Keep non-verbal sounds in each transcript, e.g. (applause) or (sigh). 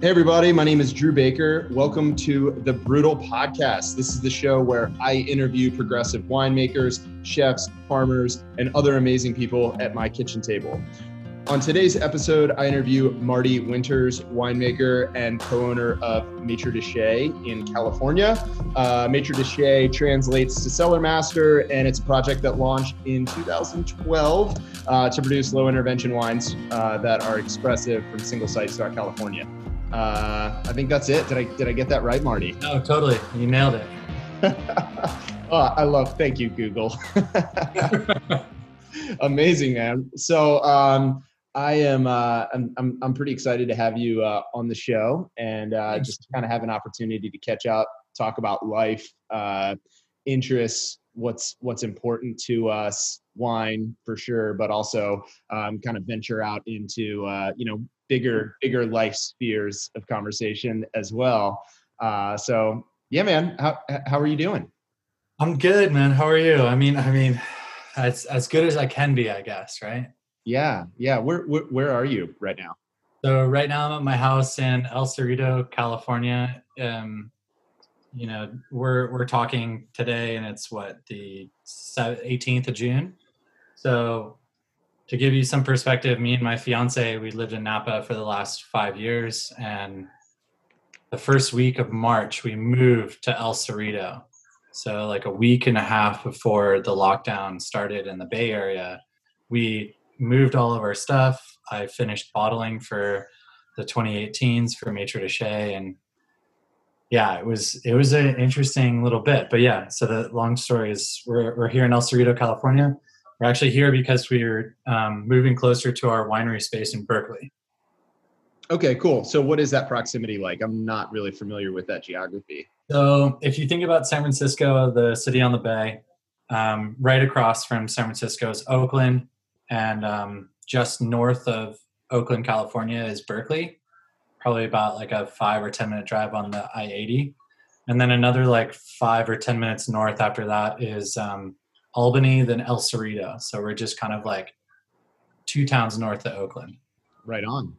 Hey, everybody, my name is Drew Baker. Welcome to the Brutal Podcast. This is the show where I interview progressive winemakers, chefs, farmers, and other amazing people at my kitchen table. On today's episode, I interview Marty Winters, winemaker and co owner of Maitre de in California. Uh, Maitre de translates to cellar master, and it's a project that launched in 2012 uh, to produce low intervention wines uh, that are expressive from single sites throughout California. Uh, I think that's it. Did I did I get that right, Marty? Oh, totally. You nailed it. (laughs) oh, I love. Thank you, Google. (laughs) Amazing, man. So um, I am. Uh, I'm, I'm. I'm pretty excited to have you uh, on the show and uh, just kind of have an opportunity to catch up, talk about life, uh, interests, what's what's important to us, wine for sure, but also um, kind of venture out into uh, you know bigger bigger life spheres of conversation as well. Uh, so yeah, man, how how are you doing? I'm good, man. How are you? I mean, I mean, as as good as I can be, I guess, right? Yeah, yeah. Where where, where are you right now? So right now I'm at my house in El Cerrito, California. Um, you know, we're we're talking today, and it's what the 18th of June. So to give you some perspective, me and my fiance, we lived in Napa for the last five years. And the first week of March, we moved to El Cerrito. So, like a week and a half before the lockdown started in the Bay Area, we moved all of our stuff. I finished bottling for the 2018s for Maitre de. And yeah, it was it was an interesting little bit. But yeah, so the long story is we're, we're here in El Cerrito, California we're actually here because we're um, moving closer to our winery space in Berkeley. Okay, cool. So, what is that proximity like? I'm not really familiar with that geography. So, if you think about San Francisco, the city on the bay, um, right across from San Francisco is Oakland, and um, just north of Oakland, California, is Berkeley. Probably about like a five or ten minute drive on the I eighty, and then another like five or ten minutes north after that is um, Albany, then El Cerrito. So we're just kind of like two towns north of Oakland. Right on.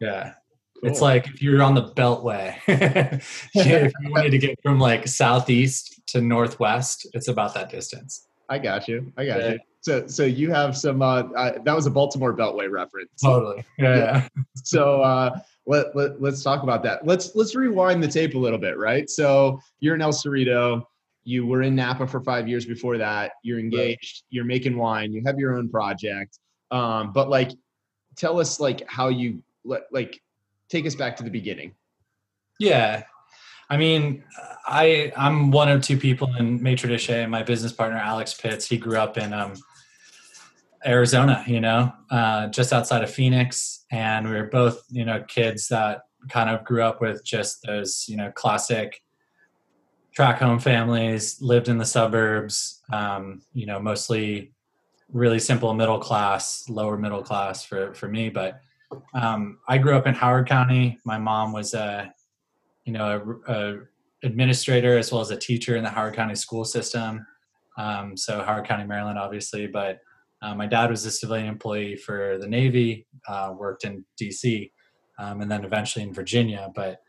Yeah. Cool. It's like if you're on the Beltway, (laughs) if you wanted to get from like southeast to northwest, it's about that distance. I got you. I got yeah. you. So, so you have some. Uh, uh, that was a Baltimore Beltway reference. Totally. Yeah. yeah. so uh, let, let let's talk about that. Let's let's rewind the tape a little bit, right? So you're in El Cerrito you were in Napa for five years before that. You're engaged. Right. You're making wine. You have your own project. Um, but like, tell us like how you like take us back to the beginning. Yeah, I mean, I I'm one of two people in Maitre de Chai. My business partner Alex Pitts. He grew up in um, Arizona. You know, uh, just outside of Phoenix, and we were both you know kids that kind of grew up with just those you know classic track home families, lived in the suburbs, um, you know, mostly really simple middle class, lower middle class for, for me. But um, I grew up in Howard County. My mom was a, you know, a, a, administrator as well as a teacher in the Howard County school system. Um, so Howard County, Maryland, obviously. But uh, my dad was a civilian employee for the Navy, uh, worked in D.C. Um, and then eventually in Virginia. But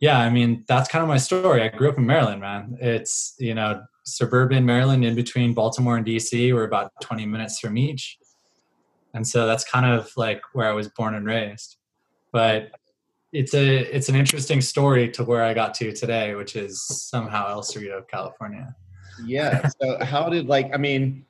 yeah, I mean, that's kind of my story. I grew up in Maryland, man. It's, you know, suburban Maryland in between Baltimore and DC. We're about 20 minutes from each. And so that's kind of like where I was born and raised. But it's a it's an interesting story to where I got to today, which is somehow El Cerrito, California. Yeah. So how did like I mean,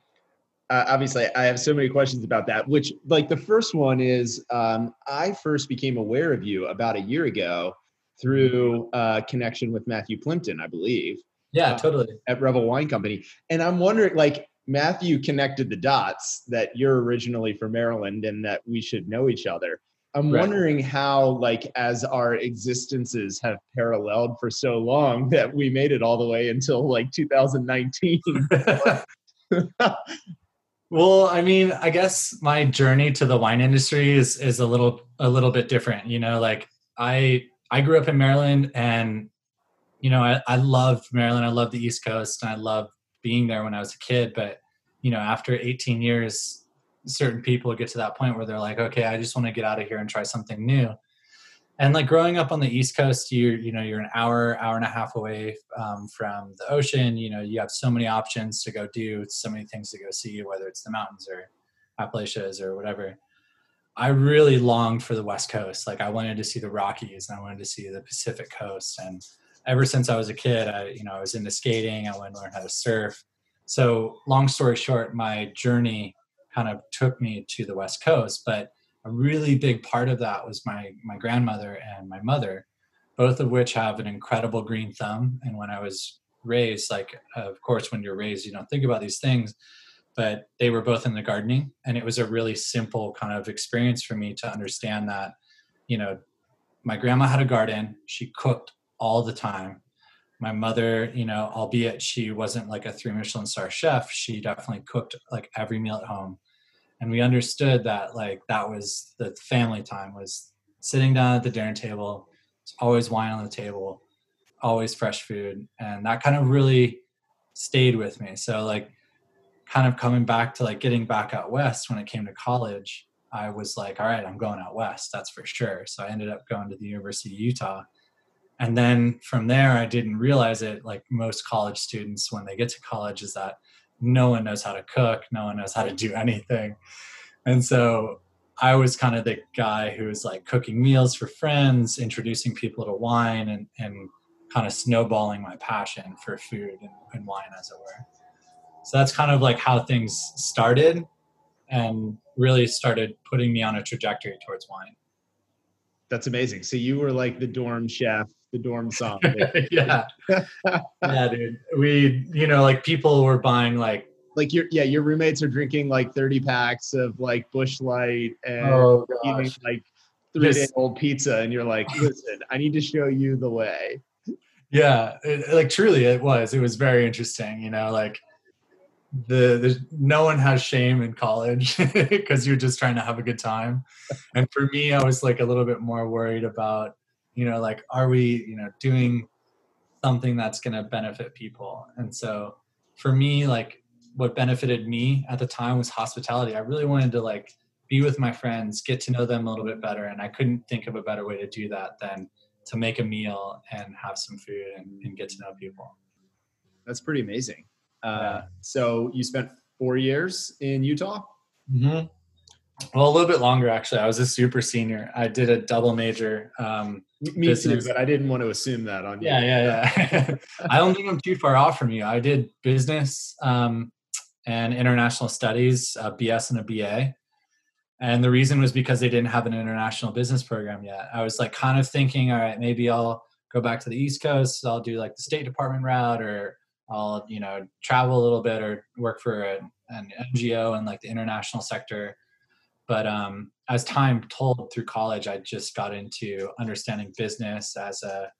uh, obviously I have so many questions about that. Which like the first one is um, I first became aware of you about a year ago through uh, connection with Matthew Plimpton, I believe. Yeah, uh, totally. At Rebel Wine Company. And I'm wondering, like, Matthew connected the dots that you're originally from Maryland and that we should know each other. I'm right. wondering how, like, as our existences have paralleled for so long, that we made it all the way until like 2019. (laughs) well, I mean, I guess my journey to the wine industry is is a little a little bit different. You know, like I I grew up in Maryland and you know, I, I loved Maryland. I loved the East Coast and I loved being there when I was a kid. But, you know, after 18 years, certain people get to that point where they're like, okay, I just want to get out of here and try something new. and like growing up on the east coast you're, you know you're an hour hour and a half away um, from the ocean you know you have so many options to go do so many things to go see whether it's the mountains or appalachias or whatever i really longed for the west coast. Like i wanted to see the rockies and i wanted to see the pacific coast. And ever since i was a kid i you know i was into skating. I wanted to learn how to surf. So long story short my journey kind of took me to the west coast but a really big part of that was my my grandmother and my mother, both of which have an incredible green thumb. And when I was raised, like of course, when you're raised, you don't think about these things, but they were both in the gardening, and it was a really simple kind of experience for me to understand that, you know, my grandma had a garden. She cooked all the time. My mother, you know, albeit she wasn't like a three Michelin star chef, she definitely cooked like every meal at home and we understood that like that was the family time was sitting down at the dinner table always wine on the table always fresh food and that kind of really stayed with me so like kind of coming back to like getting back out west when it came to college i was like all right i'm going out west that's for sure so i ended up going to the university of utah and then from there i didn't realize it like most college students when they get to college is that no one knows how to cook, no one knows how to do (laughs) anything. And so I was kind of the guy who was like cooking meals for friends, introducing people to wine, and, and kind of snowballing my passion for food and, and wine, as it were. So that's kind of like how things started and really started putting me on a trajectory towards wine. That's amazing. So you were like the dorm chef the dorm (laughs) song. yeah. yeah, dude. We, you know, like people were buying like like your yeah, your roommates are drinking like 30 packs of like Busch Light and oh, eating like three day old pizza, and you're like, listen, I need to show you the way. Yeah, it, like truly, it was. It was very interesting. You know, like the, the no one has shame in college (laughs) because you're just trying to have a good time, and for me, I was like a little bit more worried about you know like are we you know doing something that's going to benefit people? And so for me like what benefited me at the time was hospitality. I really wanted to like be with my friends get to know them a little bit better and i couldn't think of a better way to do that than to make a meal and have some food and, and get to know people. That's pretty amazing uh, so you spent four years in utah mm-hmm. Well, a little bit longer actually. I was a super senior. I did a double major. Um, Me business. too, but I didn't want to assume that on you. Yeah, yeah, yeah. (laughs) (laughs) I don't think I'm too far off from you. I did business um, and international studies, a BS and a BA. And the reason was because they didn't have an international business program yet. I was like kind of thinking, all right, maybe I'll go back to the East Coast. I'll do like the State Department route, or I'll you know travel a little bit, or work for a, an NGO in like the international sector. But um, as time told through college i just got into understanding business as a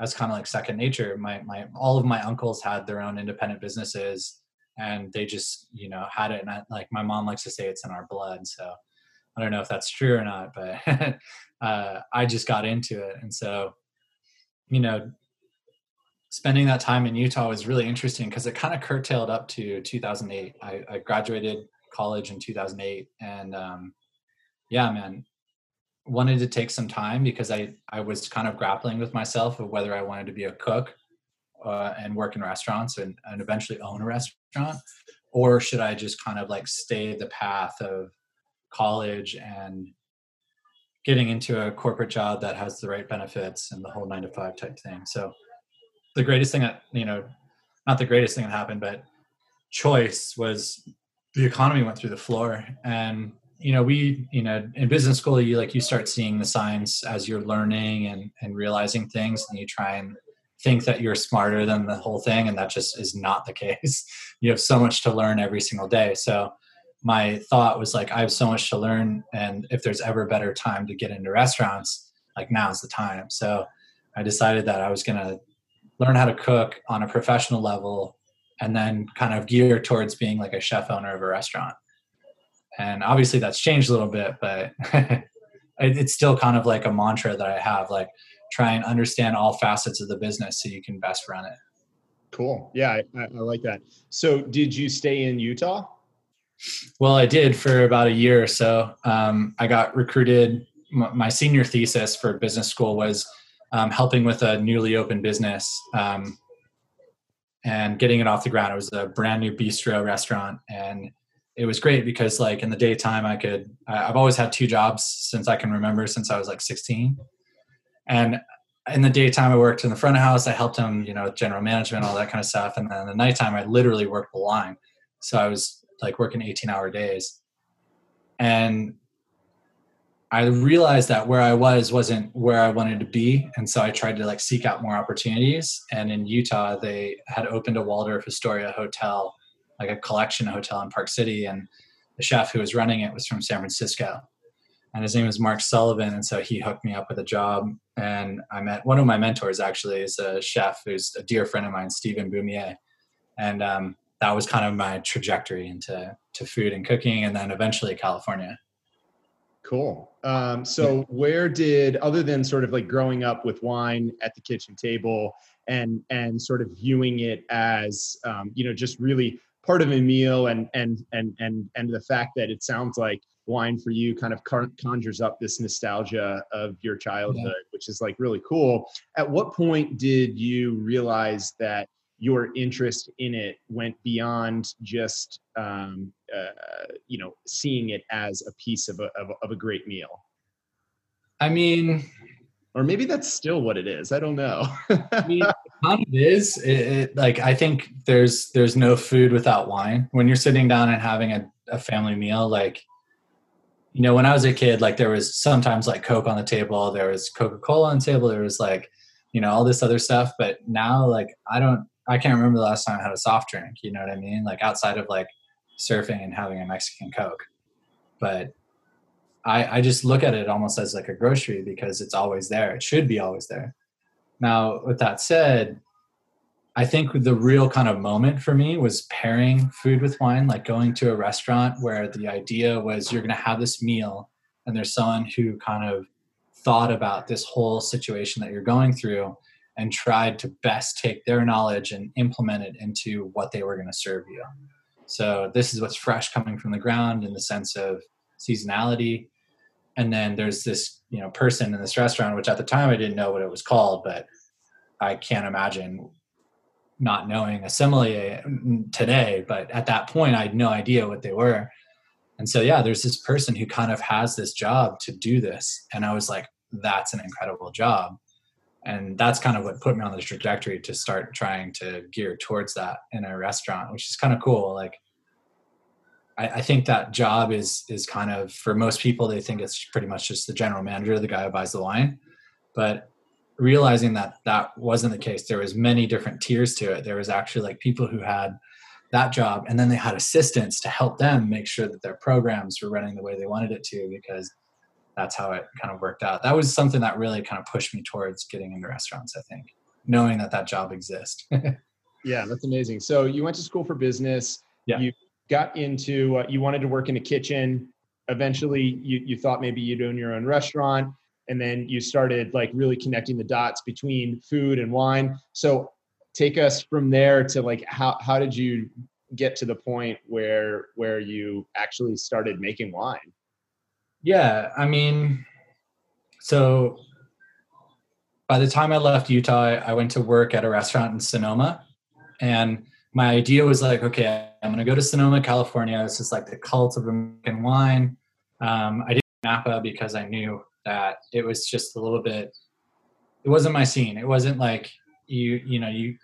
as kind of like second nature. My my all of my uncles had their own independent businesses and they just you know had it and I, like my mom likes to say it's in our blood so i don't know if that's true or not but (laughs) uh, i just got into it. And so you know spending that time in utah was really interesting because it kind of curtailed up to 2008 I, I graduated college in 2008 and um, yeah man wanted to take some time because i i was kind of grappling with myself of whether i wanted to be a cook uh, and work in restaurants and, and eventually own a restaurant or should i just kind of like stay the path of college and getting into a corporate job that has the right benefits and the whole nine to five type thing. So the greatest thing that you know not the greatest thing that happened but choice was the economy went through the floor. And you know we you know in business school you like you start seeing the signs as you're learning and and realizing things and you try and think that you're smarter than the whole thing and that just is not the (laughs) case. You have so much to learn every single day. So my thought was like i have so much to learn and if there's ever a better time to get into restaurants like now's the time. So i decided that i was going to learn how to cook on a professional level and then kind of gear towards being like a chef owner of a restaurant. And obviously that's changed a little bit, but (laughs) it's still kind of like a mantra that I have like try and understand all facets of the business so you can best run it. Cool. Yeah, I, I like that. So, did you stay in Utah? Well, I did for about a year or so. Um, I got recruited my senior thesis for business school was um, helping with a newly opened business um, and getting it off the ground. It was a brand new bistro restaurant, and it was great because like in the daytime I could. I've always had two jobs since I can remember, since I was like 16, and in the daytime I worked in the front of house. I helped him, you know, general management, all that kind of stuff, and then the nighttime I literally worked the line. So I was like working 18 hour days, and I realized that where I was wasn't where I wanted to be, and so I tried to like seek out more opportunities. And in Utah, they had opened a Waldorf Astoria hotel, like a collection hotel in Park City, and the chef who was running it was from San Francisco, and his name was Mark Sullivan. And so he hooked me up with a job, and I met one of my mentors actually is a chef who's a dear friend of mine, Stephen Boumier, and um, that was kind of my trajectory into to food and cooking, and then eventually California. Cool. Um, so, where did, other than sort of like growing up with wine at the kitchen table and and sort of viewing it as, um, you know, just really part of a meal, and and and and and the fact that it sounds like wine for you kind of conjures up this nostalgia of your childhood, yeah. which is like really cool. At what point did you realize that your interest in it went beyond just um, uh, you know seeing it as a piece of a, of, of a great meal? I mean or maybe that's still what it is. I don't know. I mean (laughs) it is. It, it, like i think there's there's no food without wine. When you're sitting down and having a, a family meal like you know when i was a kid like there was sometimes like coke on the table there was coca-cola on the table there was like you know all this other stuff. But now like i don't I can't remember the last time I had a soft drink. You know what I mean? Like outside of like surfing and having a Mexican Coke. But I, I just look at it almost as like a grocery because it's always there. It should be always there. Now, with that said, I think the real kind of moment for me was pairing food with wine, like going to a restaurant where the idea was you're going to have this meal and there's someone who kind of thought about this whole situation that you're going through and tried to best take their knowledge and implement it into what they were going to serve you. So this is what's fresh coming from the ground in the sense of seasonality. And then there's this, you know, person in this restaurant, which at the time I didn't know what it was called, but I can't imagine not knowing a sommelier today. But at that point, I had no idea what they were. And so, yeah, there's this person who kind of has this job to do this. And I was like, that's an incredible job and that's kind of what put me on the trajectory to start trying to gear towards that in a restaurant which is kind of cool. Like I, I, think that job is is kind of for most people they think it's pretty much just the general manager the guy who buys the wine. But realizing that that wasn't the case there was many different tiers to it. There was actually like people who had that job and then they had assistants to help them make sure that their programs were running the way they wanted it to because that's how it kind of worked out. That was something that really kind of pushed me towards getting into restaurants, I think, knowing that that job exists. (laughs) yeah, that's amazing. So you went to school for business. Yeah. You got into, uh, you wanted to work in a kitchen. Eventually, you, you thought maybe you'd own your own restaurant. And then you started like really connecting the dots between food and wine. So take us from there to like how, how did you get to the point where where you actually started making wine yeah, I mean, so by the time I left Utah, I went to work at a restaurant in Sonoma. And my idea was like, okay, I'm going to go to Sonoma, California. This is like the cult of American wine. Um, I did Napa because I knew that it was just a little bit, it wasn't my scene. It wasn't like you, you know, you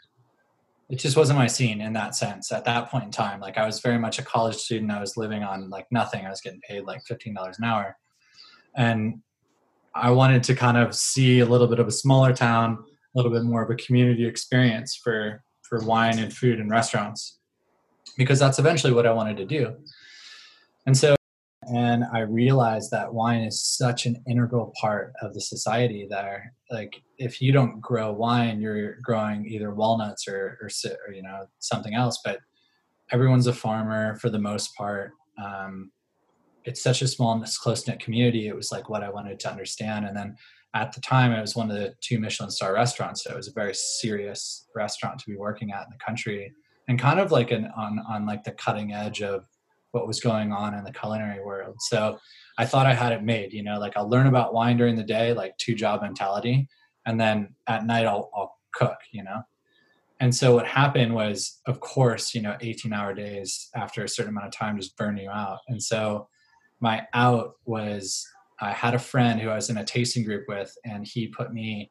it just wasn't my scene in that sense at that point in time. Like I was very much a college student. I was living on like nothing. I was getting paid like fifteen dollars an hour, and I wanted to kind of see a little bit of a smaller town, a little bit more of a community experience for for wine and food and restaurants, because that's eventually what I wanted to do. And so and i realized that wine is such an integral part of the society there like if you don't grow wine you're growing either walnuts or, or, or you know something else. But everyone's a farmer for the most part. Um, it's such a small close-knit community. It was like what i wanted to understand. And then at the time it was one of the two michelin star restaurants. So it was a very serious restaurant to be working at in the country and kind of like an on on like the cutting edge of what was going on in the culinary world. So I thought I had it made, you know, like I'll learn about wine during the day, like two job mentality. And then at night I'll, I'll cook, you know? And so what happened was, of course, you know, 18 hour days after a certain amount of time just burn you out. And so my out was I had a friend who I was in a tasting group with, and he put me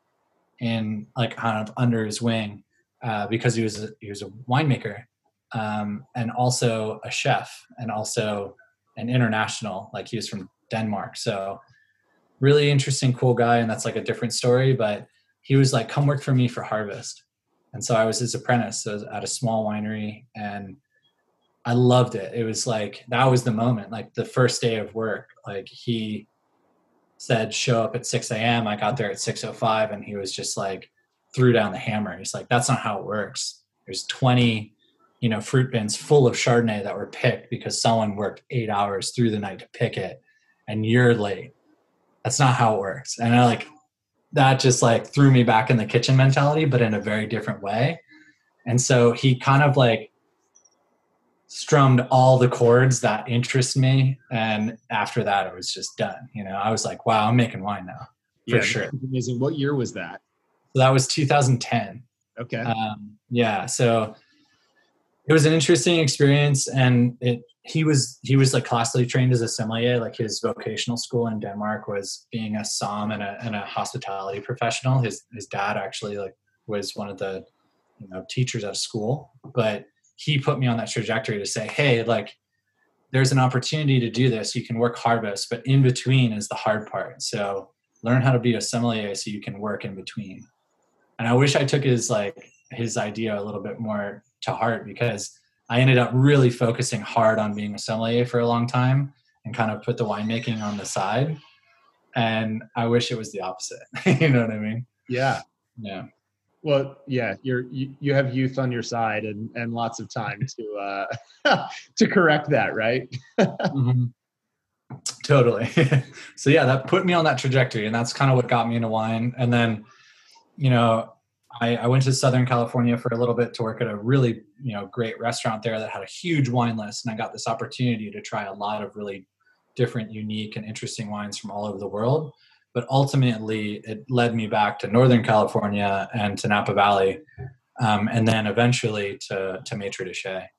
in like kind of under his wing uh, because he was a, he was a winemaker um, and also a chef and also an international. Like he was from Denmark, so really interesting, cool guy, and that's like a different story. But he was like, "Come work for me for Harvest," and so I was his apprentice at a small winery, and I loved it. It was like that was the moment, like the first day of work. Like he said, "Show up at 6 a.m." I got there at 6:05, and he was just like threw down the hammer. He's like, "That's not how it works." There's 20 you know fruit bins full of chardonnay that were picked because someone worked eight hours through the night to pick it and you're late. That's not how it works. And i like that just like threw me back in the kitchen mentality but in a very different way. And so he kind of like strummed all the chords that interest me and after that it was just done you know? I was like wow i'm making wine now for yeah, sure. amazing. What year was that? So that was 2010 okay. Um, yeah so it was an interesting experience and it he was he was like classically trained as a sommelier. Like his vocational school in denmark was being a som and a, and a hospitality professional. His his dad actually like was one of the you know teachers at school but he put me on that trajectory to say hey like there's an opportunity to do this. You can work harvest but in between is the hard part. So learn how to be a sommelier so you can work in between. And i wish i took his like his idea a little bit more to heart because I ended up really focusing hard on being a sommelier for a long time and kind of put the winemaking on the side. And I wish it was the opposite. (laughs) you know what I mean? Yeah. Yeah. Well, yeah, you're you, you have youth on your side and and lots of time (laughs) to uh (laughs) to correct that, right? mm-hmm. Totally. so yeah, that put me on that trajectory and that's kind of what got me into wine. And then, you know, I, I, went to Southern California for a little bit to work at a really, you know, great restaurant there that had a huge wine list, and I got this opportunity to try a lot of really different, unique, and interesting wines from all over the world. But ultimately, it led me back to Northern California and to Napa Valley, um, and then eventually to to Maitre de Chai.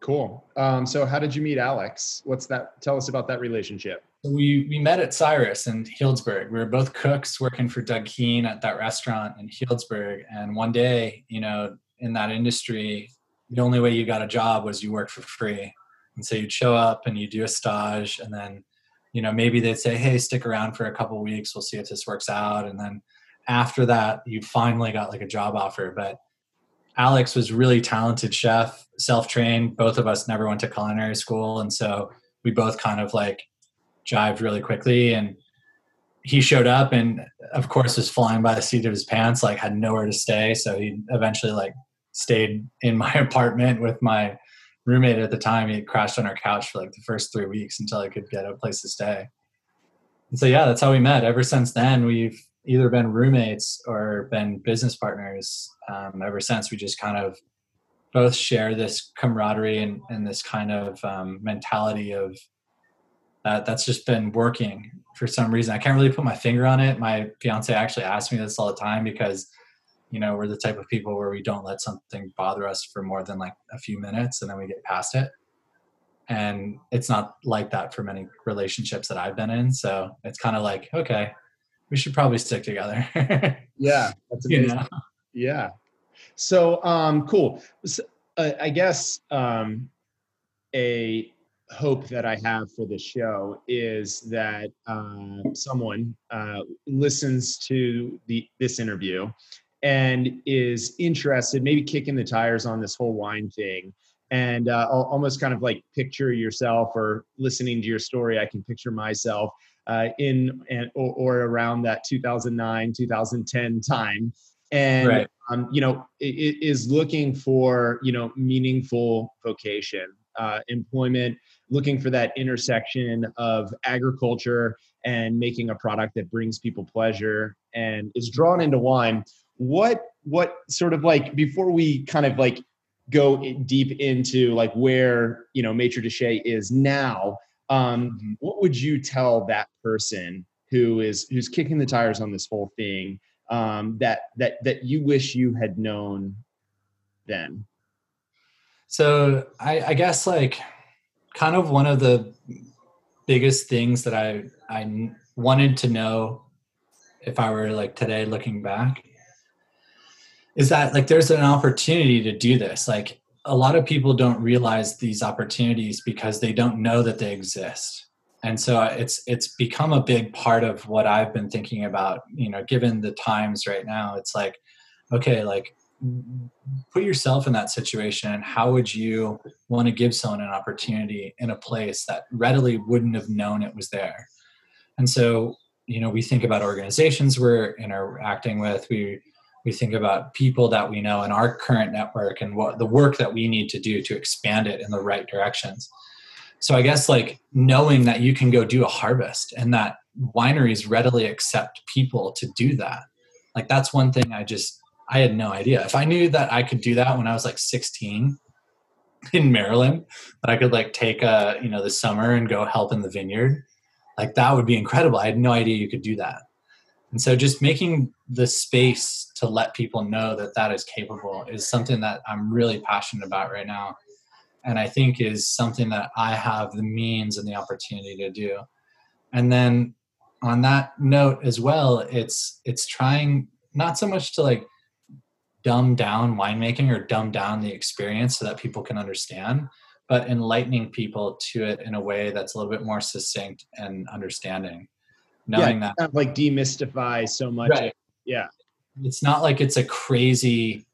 Cool. Um, so, how did you meet Alex? What's that? Tell us about that relationship. We we met at Cyrus in Healdsburg. We were both cooks working for Doug Keane at that restaurant in Healdsburg. And one day, you know, in that industry, the only way you got a job was you worked for free. And so you'd show up and you do a stage, and then, you know, maybe they'd say, "Hey, stick around for a couple weeks. We'll see if this works out." And then after that, you finally got like a job offer. But Alex was really talented chef, self-trained. Both of us never went to culinary school, and so we both kind of like jived really quickly and he showed up and of course was flying by the seat of his pants like had nowhere to stay so he eventually like stayed in my (laughs) apartment with my roommate at the time. He crashed on our couch for like the first three weeks until i could get a place to stay. And so yeah that's how we met. Ever since then we've either been roommates or been business partners. Um, ever since we just kind of both share this camaraderie and, and this kind of um, mentality of that that's just been working for some reason. I can't really put my finger on it. My fiance actually asks me this all the time because you know we're the type of people where we don't let something bother us for more than like a few minutes and then we get past it and it's not like that for many relationships that i've been in so it's kind of like okay we should probably stick together (laughs) yeah that's amazing. You know? yeah so um cool so, uh, i guess um a hope that I have for the show is that uh, someone uh, listens to the this interview and is interested, maybe kicking the tires on this whole wine thing, and uh, almost kind of like picture yourself or listening to your story. I can picture myself uh, in and or, or, around that 2009 2010 time and right. um, you know is looking for you know meaningful vocation uh, employment looking for that intersection of agriculture and making a product that brings people pleasure and is drawn into wine what what sort of like before we kind of like go deep into like where you know Maitre de Chai is now Um, mm-hmm. What would you tell that person who is who's kicking the tires on this whole thing um, that that that you wish you had known then? So I, I guess like kind of one of the biggest things that I I wanted to know if I were like today looking back is that like there's an opportunity to do this. Like a lot of people don't realize these opportunities because they don't know that they exist. And so it's it's become a big part of what I've been thinking about, you know, given the times right now. It's like okay, like put yourself in that situation how would you want to give someone an opportunity in a place that readily wouldn't have known it was there? And so you know we think about organizations we're interacting with. We we think about people that we know in our current network and what the work that we need to do to expand it in the right directions. So i guess like knowing that you can go do a harvest and that wineries readily accept people to do that like that's one thing i just I had no idea. If I knew that I could do that when I was like 16 in Maryland, that I could like take a, you know, the summer and go help in the vineyard, like that would be incredible. I had no idea you could do that. And so just making the space to let people know that that is capable is something that I'm really passionate about right now. And I think is something that I have the means and the opportunity to do. And then on that note as well, it's it's trying not so much to like dumb down winemaking or dumb down the experience so that people can understand, but enlightening people to it in a way that's a little bit more succinct and understanding. Knowing yeah, that kind of like demystify so much. Right. yeah. It's not like it's a crazy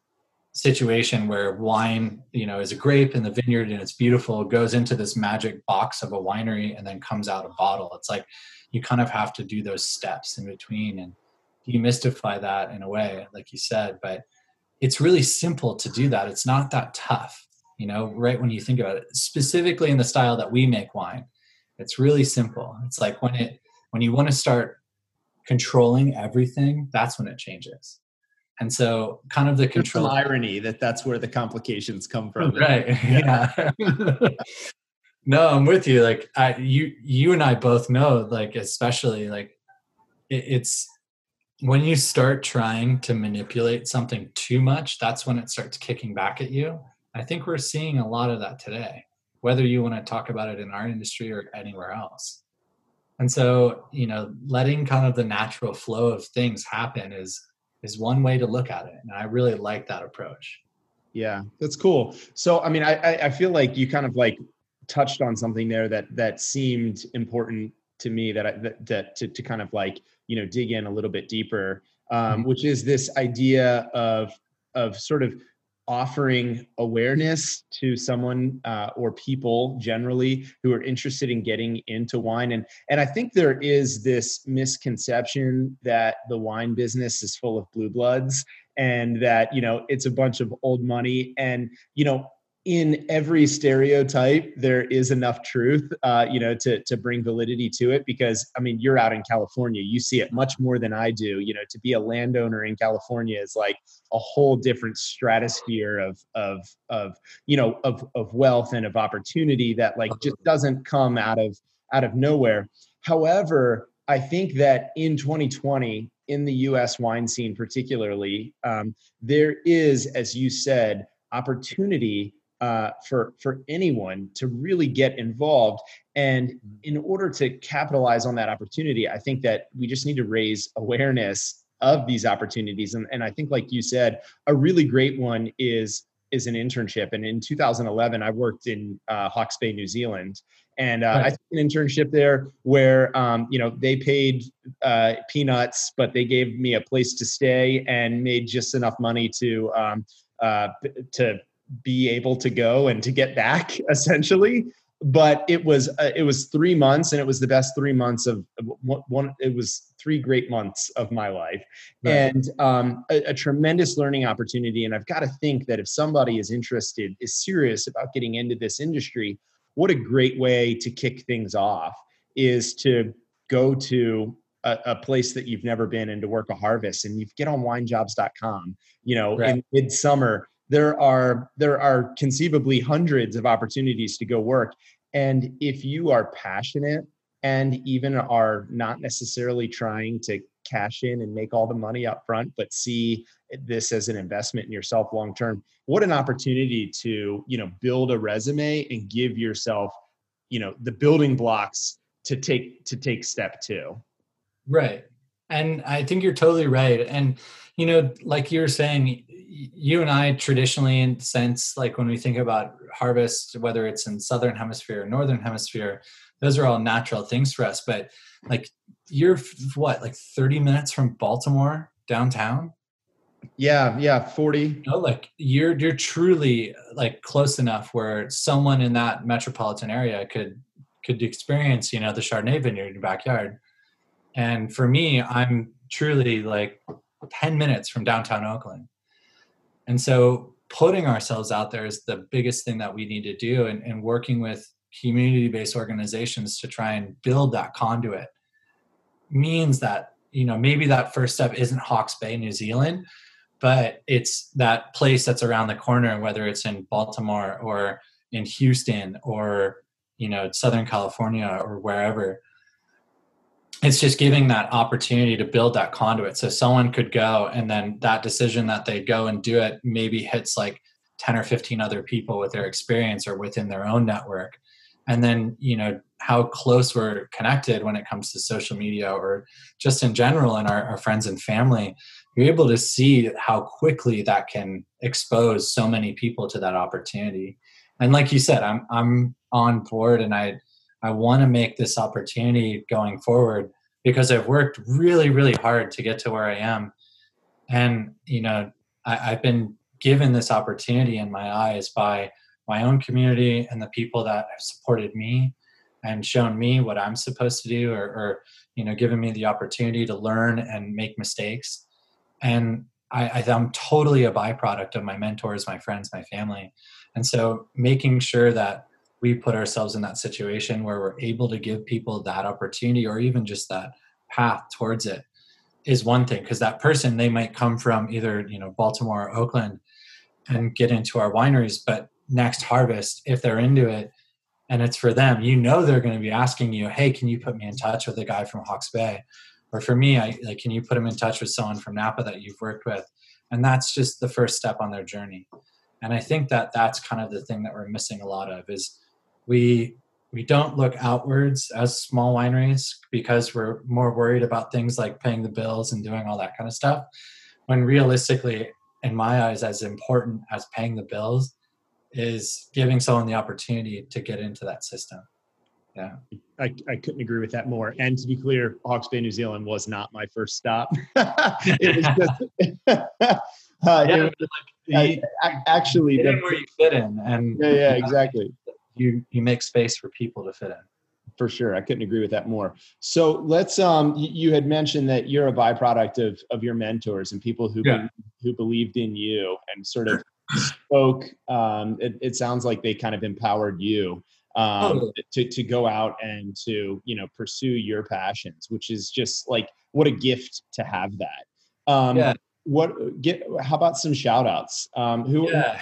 situation where wine, you know, is a grape in the vineyard and it's beautiful, it goes into this magic box of a winery and then comes out a bottle. It's like you kind of have to do those steps in between and demystify that in a way, like you said. But it's really simple to do that. It's not that tough, you know, right when you think about it, specifically in the style that we make wine. It's really simple. It's like when it when you want to start controlling everything, that's when it changes. And so, kind of the control irony that that's where the complications come from. (laughs) Right. (laughs) Yeah. no, I'm with you. Like, I, you, you and I both know, like, especially like, it, it's when you start trying to manipulate something too much, that's when it starts kicking back at you. I think we're seeing a lot of that today, whether you want to talk about it in our industry or anywhere else. And so, you know, letting kind of the natural flow of things happen is is one way to look at it. And I really like that approach. Yeah, that's cool. So, I mean, I I feel like you kind of like touched on something there that that seemed important to me that I that, that to to kind of like you know dig in a little bit deeper um, mm-hmm. which is this idea of of sort of offering awareness to someone uh, or people generally who are interested in getting into wine and and i think there is this misconception that the wine business is full of blue bloods and that you know it's a bunch of old money and you know in every stereotype there is enough truth uh, you know to to bring validity to it because i mean you're out in california. You see it much more than i do. You know to be a landowner in california is like a whole different stratosphere of of of you know of of wealth and of opportunity that like just doesn't come out of out of nowhere. However i think that in 2020 in the us wine scene particularly um, there is as you said opportunity uh, for for anyone to really get involved. And mm-hmm. in order to capitalize on that opportunity, I think that we just need to raise awareness of these opportunities. And, and I think, like you said, a really great one is is an internship. And in 2011, I worked in uh, Hawke's Bay, New Zealand, and uh, right. I took an internship there where um, you know they paid uh, peanuts, but they gave me a place to stay and made just enough money to um, uh, to be able to go and to get back (laughs) essentially but it was uh, it was three months and it was the best three months of one, it was three great months of my life right. and um, a, a, tremendous learning opportunity and i've got to think that if somebody is interested is serious about getting into this industry what a great way to kick things off is to go to a, a place that you've never been and to work a harvest and you get on winejobs.com you know right. in midsummer there are there are conceivably hundreds of opportunities to go work And if you are passionate and even are not necessarily trying to cash in and make all the money up front, but see this as an investment in yourself long term, what an opportunity to, you know, build a resume and give yourself, you know, the building blocks to take to take step two. Right. And I think you're totally right. And you know, like you were saying, you and I traditionally, in sense, like when we think about harvest, whether it's in southern hemisphere or northern hemisphere, those are all natural things for us. But like you're what, like 30 minutes from Baltimore downtown? Yeah, yeah, 40. You know, like you're you're truly like close enough where someone in that metropolitan area could could experience, you know, the Chardonnay vineyard in your backyard. And for me, I'm truly like 10 minutes from downtown Oakland. And so putting ourselves out there is the biggest thing that we need to do and, and working with community-based organizations to try and build that conduit means that you know maybe that first step isn't hawke's bay new zealand but it's that place that's around the corner whether it's in baltimore or in houston or you know southern california or wherever it's just giving that opportunity to build that conduit. So someone could go and then that decision that they go and do it maybe hits like 10 or 15 other people with their experience or within their own network. And then you know how close we're connected when it comes to social media or just in general in our, our friends and family you're able to see how quickly that can expose so many people to that opportunity. And like you said i'm i'm on board and i I want to make this opportunity going forward because I've worked really, really hard to get to where I am. And, you know, I, have been given this opportunity in my eyes by my own community and the people that have supported me and shown me what I'm supposed to do or, or you know, given me the opportunity to learn and make mistakes. And I, I'm totally a byproduct of my mentors, my friends, my family. And so making sure that we put ourselves in that situation where we're able to give people that opportunity or even just that path towards it is one thing because that person they might come from either you know baltimore or oakland and get into our wineries but next harvest if they're into it and it's for them you know they're going to be asking you hey can you put me in touch with a guy from hawke's bay? Or for me i like can you put them in touch with someone from napa that you've worked with? And that's just the first step on their journey. And i think that that's kind of the thing that we're missing a lot of is we we don't look outwards as small wineries because we're more worried about things like paying the bills and doing all that kind of stuff. When realistically in my eyes as important as paying the bills is giving someone the opportunity to get into that system. Yeah. I, I couldn't agree with that more. And to be clear hawke's bay new zealand was not my first stop. (laughs) It was just (laughs) (laughs) uh, yeah, it, like, I, actually the, where you fit in and yeah yeah exactly you you make space for people to fit in for sure i couldn't agree with that more so let's um you had mentioned that you're a byproduct of of your mentors and people who yeah. who believed in you and sort of spoke um it, it sounds like they kind of empowered you um oh. to to go out and to you know pursue your passions which is just like what a gift to have that um yeah what get how about some shout outs um who yeah.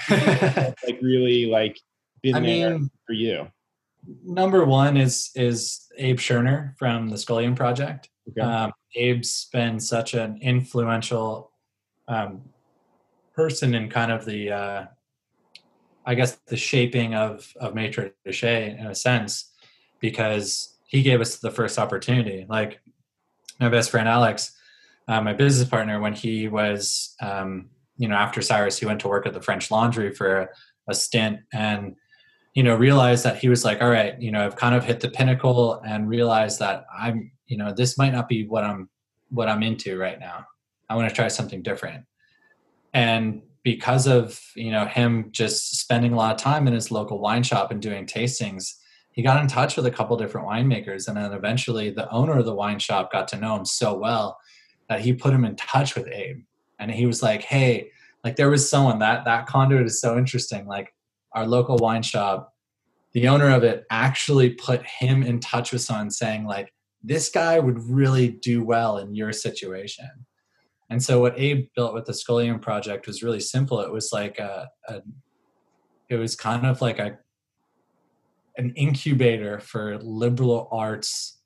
like really like been I mean, for you? Number one is is Abe Schoener from the Scholium Project. Okay. Um, Abe's been such an influential um, person in kind of the, uh, I guess, the shaping of of Maitre de in a sense, because he gave us the first opportunity. Like my best friend Alex, uh, my business partner, when he was, um, you know, after Cyrus, he went to work at the French Laundry for a, a stint, and you know realized that he was like all right you know i've kind of hit the pinnacle and realized that i'm you know this might not be what i'm what i'm into right now. I want to try something different. And because of you know him just spending a lot of time in his local wine shop and doing tastings he got in touch with a couple different winemakers and then eventually the owner of the wine shop got to know him so well that he put him in touch with abe. And he was like hey like there was someone that that conduit is so interesting like our local wine shop, the owner of it actually put him in touch with someone saying, like, this guy would really do well in your situation. And so what Abe built with the Scholium project was really simple. It was like a, a it was kind of like a an incubator for liberal arts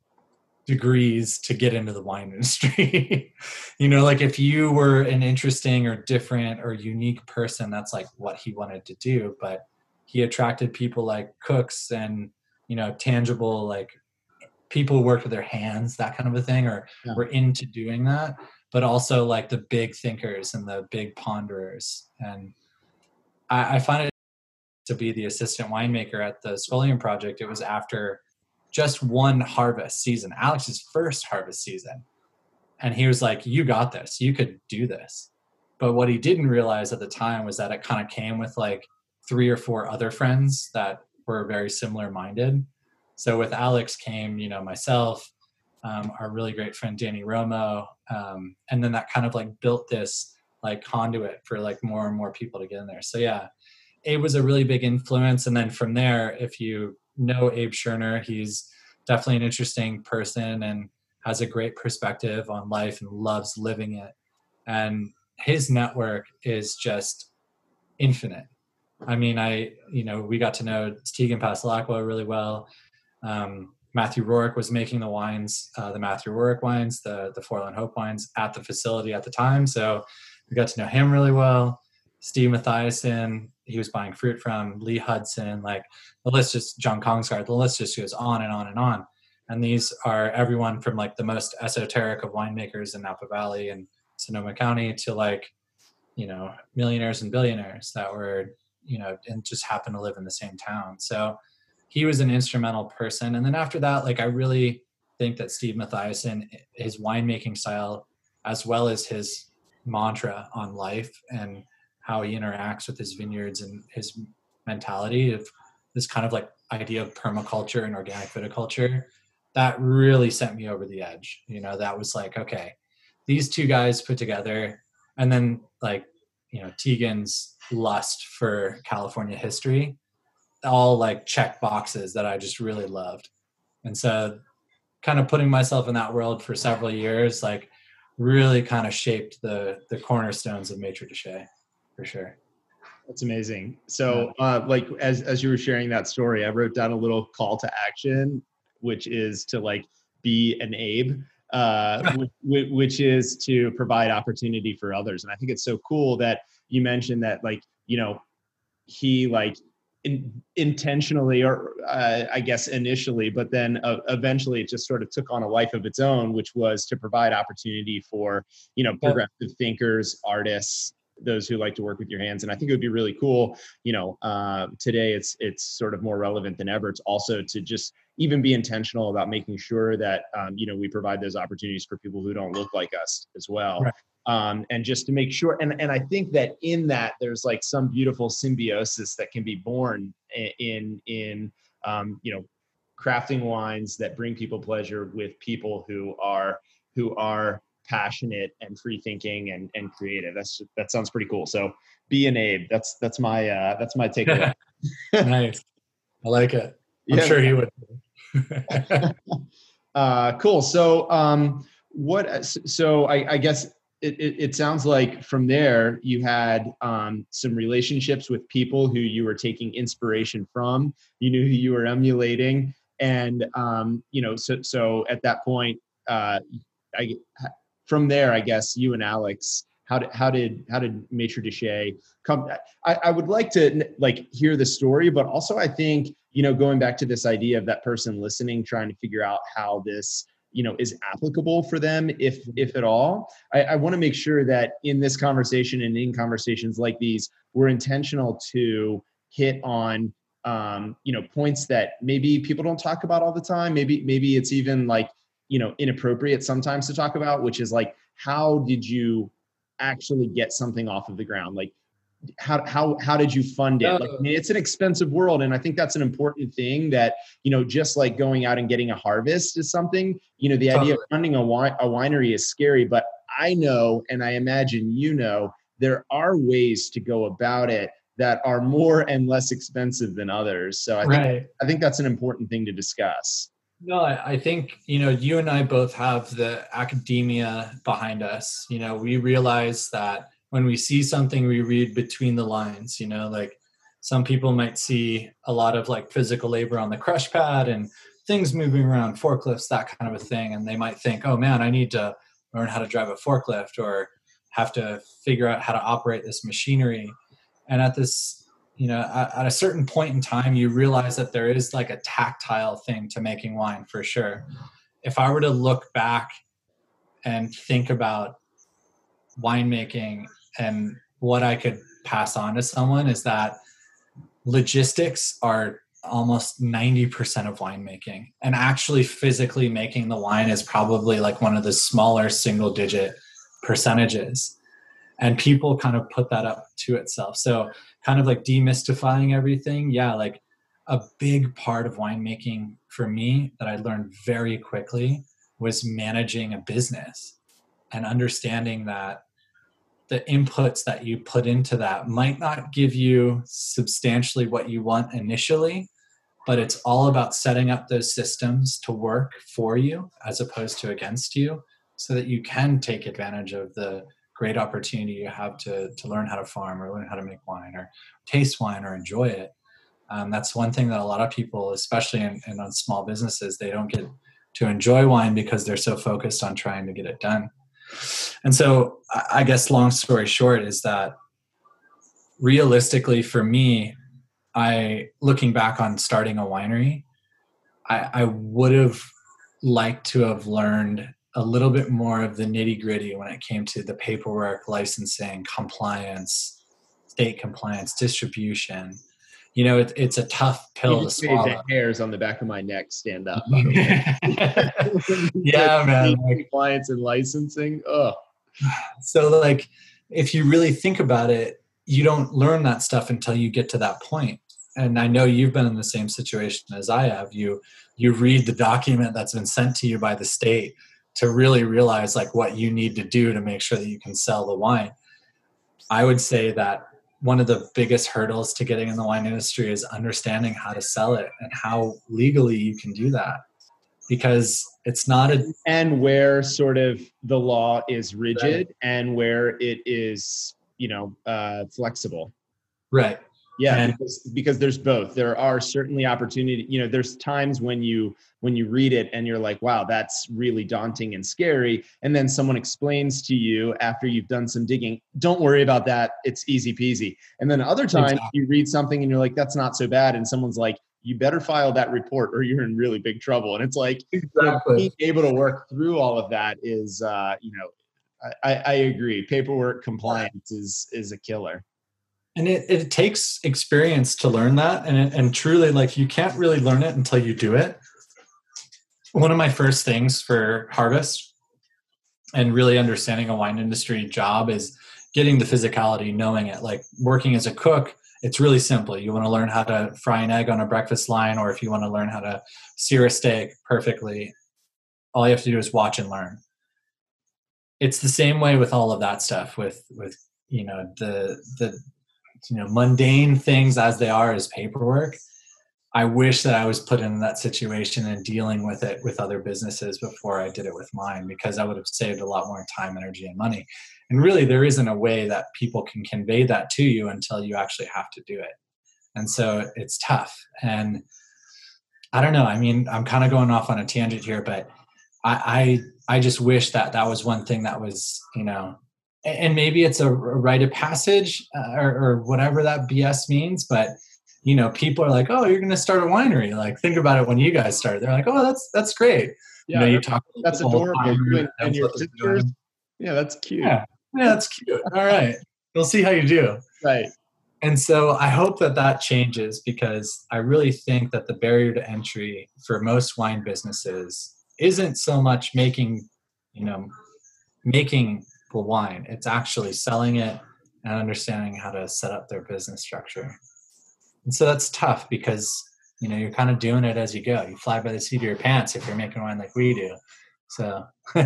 degrees to get into the wine industry. (laughs) you know, like if you were an interesting or different or unique person, that's like what he wanted to do. But he attracted people like cooks and, you know, tangible, like people who worked with their hands, that kind of a thing, or yeah. were into doing that. But also like the big thinkers and the big ponderers. And I, I find it to be the assistant winemaker at the Scholium Project. It was after just one harvest season, Alex's first harvest season. And he was like, You got this. You could do this. But what he didn't realize at the time was that it kind of came with like three or four other friends that were very similar minded. So with Alex came, you know, myself, um, our really great friend Danny Romo, um, and then that kind of like built this like conduit for like more and more people to get in there. So yeah, Abe was a really big influence. And then from there, if you know Abe Schoener. He's definitely an interesting person and has a great perspective on life and loves living it. And his network is just infinite. I mean, I, you know, we got to know Tegan Passalacqua really well. Um, Matthew Rorick was making the wines, uh, the Matthew Rorick wines, the the Forlorn Hope wines at the facility at the time. So we got to know him really well. Steve Matthiasson, he was buying fruit from, Lee Hudson, like the list just John Kongsgaard, the list just goes on and on and on. And these are everyone from like the most esoteric of winemakers in Napa Valley and Sonoma County to like, you know, millionaires and billionaires that were, you know, and just happen to live in the same town. So he was an instrumental person. And then after that, like I really think that Steve Matthiasson, eh, his winemaking style, as well as his mantra on life and how he interacts with his vineyards and his mentality of this kind of like idea of permaculture and organic viticulture that really sent me over the edge you know that was like okay these two guys put together and then like you know tegan's lust for california history all like check boxes that i just really loved and so kind of putting myself in that world for several years like really kind of shaped the the cornerstones of maitre de for sure. That's amazing. So, uh, like as as you were sharing that story, I wrote down a little call to action, which is to like be an Abe, uh, (laughs) which, which is to provide opportunity for others. And I think it's so cool that you mentioned that, like you know, he like in, intentionally or uh, I guess initially, but then uh, eventually it just sort of took on a life of its own, which was to provide opportunity for you know progressive thinkers, artists, those who like to work with your hands. And i think it would be really cool you know uh, today it's it's sort of more relevant than ever. It's also to just even be intentional about making sure that um, you know we provide those opportunities for people who don't look like us as well right. um, and just to make sure and and i think that in that there's like some beautiful symbiosis that can be born in in um, you know crafting wines that bring people pleasure with people who are who are passionate and free thinking and, and creative. That's that sounds pretty cool. So be an Abe. That's that's my uh, that's my takeaway. (laughs) nice. I like it. I'm yeah. sure he would. (laughs) uh, cool. So um, what? So I, I guess it, it, it, sounds like from there you had um, some relationships with people who you were taking inspiration from. You knew who you were emulating, and um, you know, so so at that point, uh, I from there, I guess you and Alex, how did how did how did Maitre de come? I, I would like to like hear the story, but also I think you know going back to this idea of that person listening, trying to figure out how this you know is applicable for them if if at all i, I want to make sure that in this conversation and in conversations like these we're intentional to hit on um, you know points that maybe people don't talk about all the time maybe maybe it's even like you know inappropriate sometimes to talk about which is like how did you actually get something off of the ground? Like how how how did you fund it? Like, I mean, it's an expensive world and i think that's an important thing that you know just like going out and getting a harvest is something you know the idea of funding a, wine, a winery is scary but i know and i imagine you know there are ways to go about it that are more and less expensive than others. So i think right. i think that's an important thing to discuss no, I think, you know, you and I both have the academia behind us. You know, we realize that when we see something, we read between the lines, you know, like some people might see a lot of like physical labor on the crush pad and things moving around, forklifts, that kind of a thing. And they might think, oh man, I need to learn how to drive a forklift or have to figure out how to operate this machinery. And at this, you know, at, at a certain point in time, you realize that there is like a tactile thing to making wine for sure. If I were to look back and think about winemaking and what I could pass on to someone is that logistics are almost 90% of winemaking. And actually physically making the wine is probably like one of the smaller single digit percentages. And people kind of put that up to itself. So kind of like demystifying everything. Yeah like a big part of winemaking for me that i learned very quickly was managing a business and understanding that the inputs that you put into that might not give you substantially what you want initially, but it's all about setting up those systems to work for you as opposed to against you so that you can take advantage of the great opportunity you have to, to learn how to farm or learn how to make wine or taste wine or enjoy it. Um, that's one thing that a lot of people, especially in, in on small businesses, they don't get to enjoy wine because they're so focused on trying to get it done. And so, I guess, long story short, is that realistically for me, I looking back on starting a winery, I, I would have liked to have learned a little bit more of the nitty gritty when it came to the paperwork, licensing, compliance, state compliance, distribution, you know, it, it's a tough pill to swallow. the hairs on the back of my neck stand up. (laughs) yeah, man. Like, compliance and licensing. Oh, so like, if you really think about it, you don't learn that stuff until you get to that point. And I know you've been in the same situation as I have. You you read the document that's been sent to you by the state to really realize like what you need to do to make sure that you can sell the wine. I would say that one of the biggest hurdles to getting in the wine industry is understanding how to sell it and how legally you can do that because it's not a and where sort of the law is rigid right. and where it is you know uh, flexible right yeah and, because, because there's both. There are certainly opportunity you know there's times when you when you read it and you're like wow that's really daunting and scary. And then someone explains to you after you've done some digging don't worry about that. It's easy peasy. And then other times exactly. you read something and you're like that's not so bad. And someone's like you better file that report or you're in really big trouble. And it's like exactly. being able to work through all of that is uh you know I, I agree. Paperwork compliance is is a killer and it, it takes experience to learn that. And, and truly like you can't really learn it until you do it. One of my first things for harvest and really understanding a wine industry job is getting the physicality knowing it. Like working as a cook it's really simple. You want to learn how to fry an egg on a breakfast line or if you want to learn how to sear a steak perfectly all you have to do is watch and learn. It's the same way with all of that stuff with with you know the the you know mundane things as they are as paperwork i wish that i was put in that situation and dealing with it with other businesses before i did it with mine because i would have saved a lot more time energy and money. And really there isn't a way that people can convey that to you until you actually have to do it. And so it's tough. And i don't know i mean i'm kind of going off on a tangent here but I, I i just wish that that was one thing that was you know and maybe it's a rite of passage uh, or, or, whatever that BS means, but you know, people are like, "Oh, you're going to start a winery." Like, think about it when you guys start. They're like, "Oh, that's that's great." Yeah, you know, you talk. That's adorable. and, and your sisters. Yeah, that's cute. Yeah. yeah, that's cute. All right, we'll see how you do. Right. And so I hope that that changes because I really think that the barrier to entry for most wine businesses isn't so much making, you know, making wine. It's actually selling it and understanding how to set up their business structure. And so that's tough because you know you're kind of doing it as you go. You fly by the seat of your pants if you're making wine like we do. So (laughs)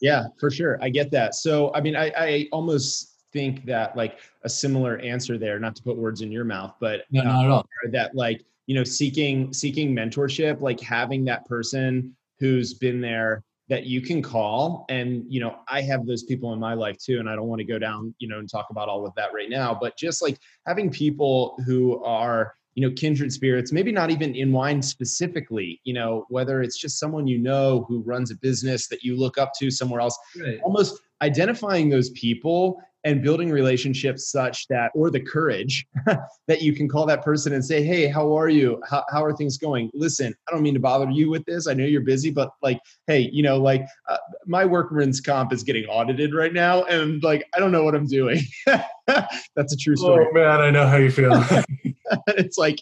yeah, for sure, I get that. So I mean, I, I almost think that like a similar answer there, not to put words in your mouth, but no, not uh, at all. That like you know seeking seeking mentorship, like having that person who's been there that you can call and you know i have those people in my life too and i don't want to go down you know and talk about all of that right now but just like having people who are you know kindred spirits maybe not even in wine specifically you know whether it's just someone you know who runs a business that you look up to somewhere else right. almost identifying those people and building relationships such that or the courage (laughs) that you can call that person and say hey how are you? How, how are things going? Listen i don't mean to bother you with this. I know you're busy but like hey you know like uh, my workman's comp is getting audited right now and like i don't know what i'm doing. (laughs) That's a true story. oh man i know how you feel. (laughs) It's like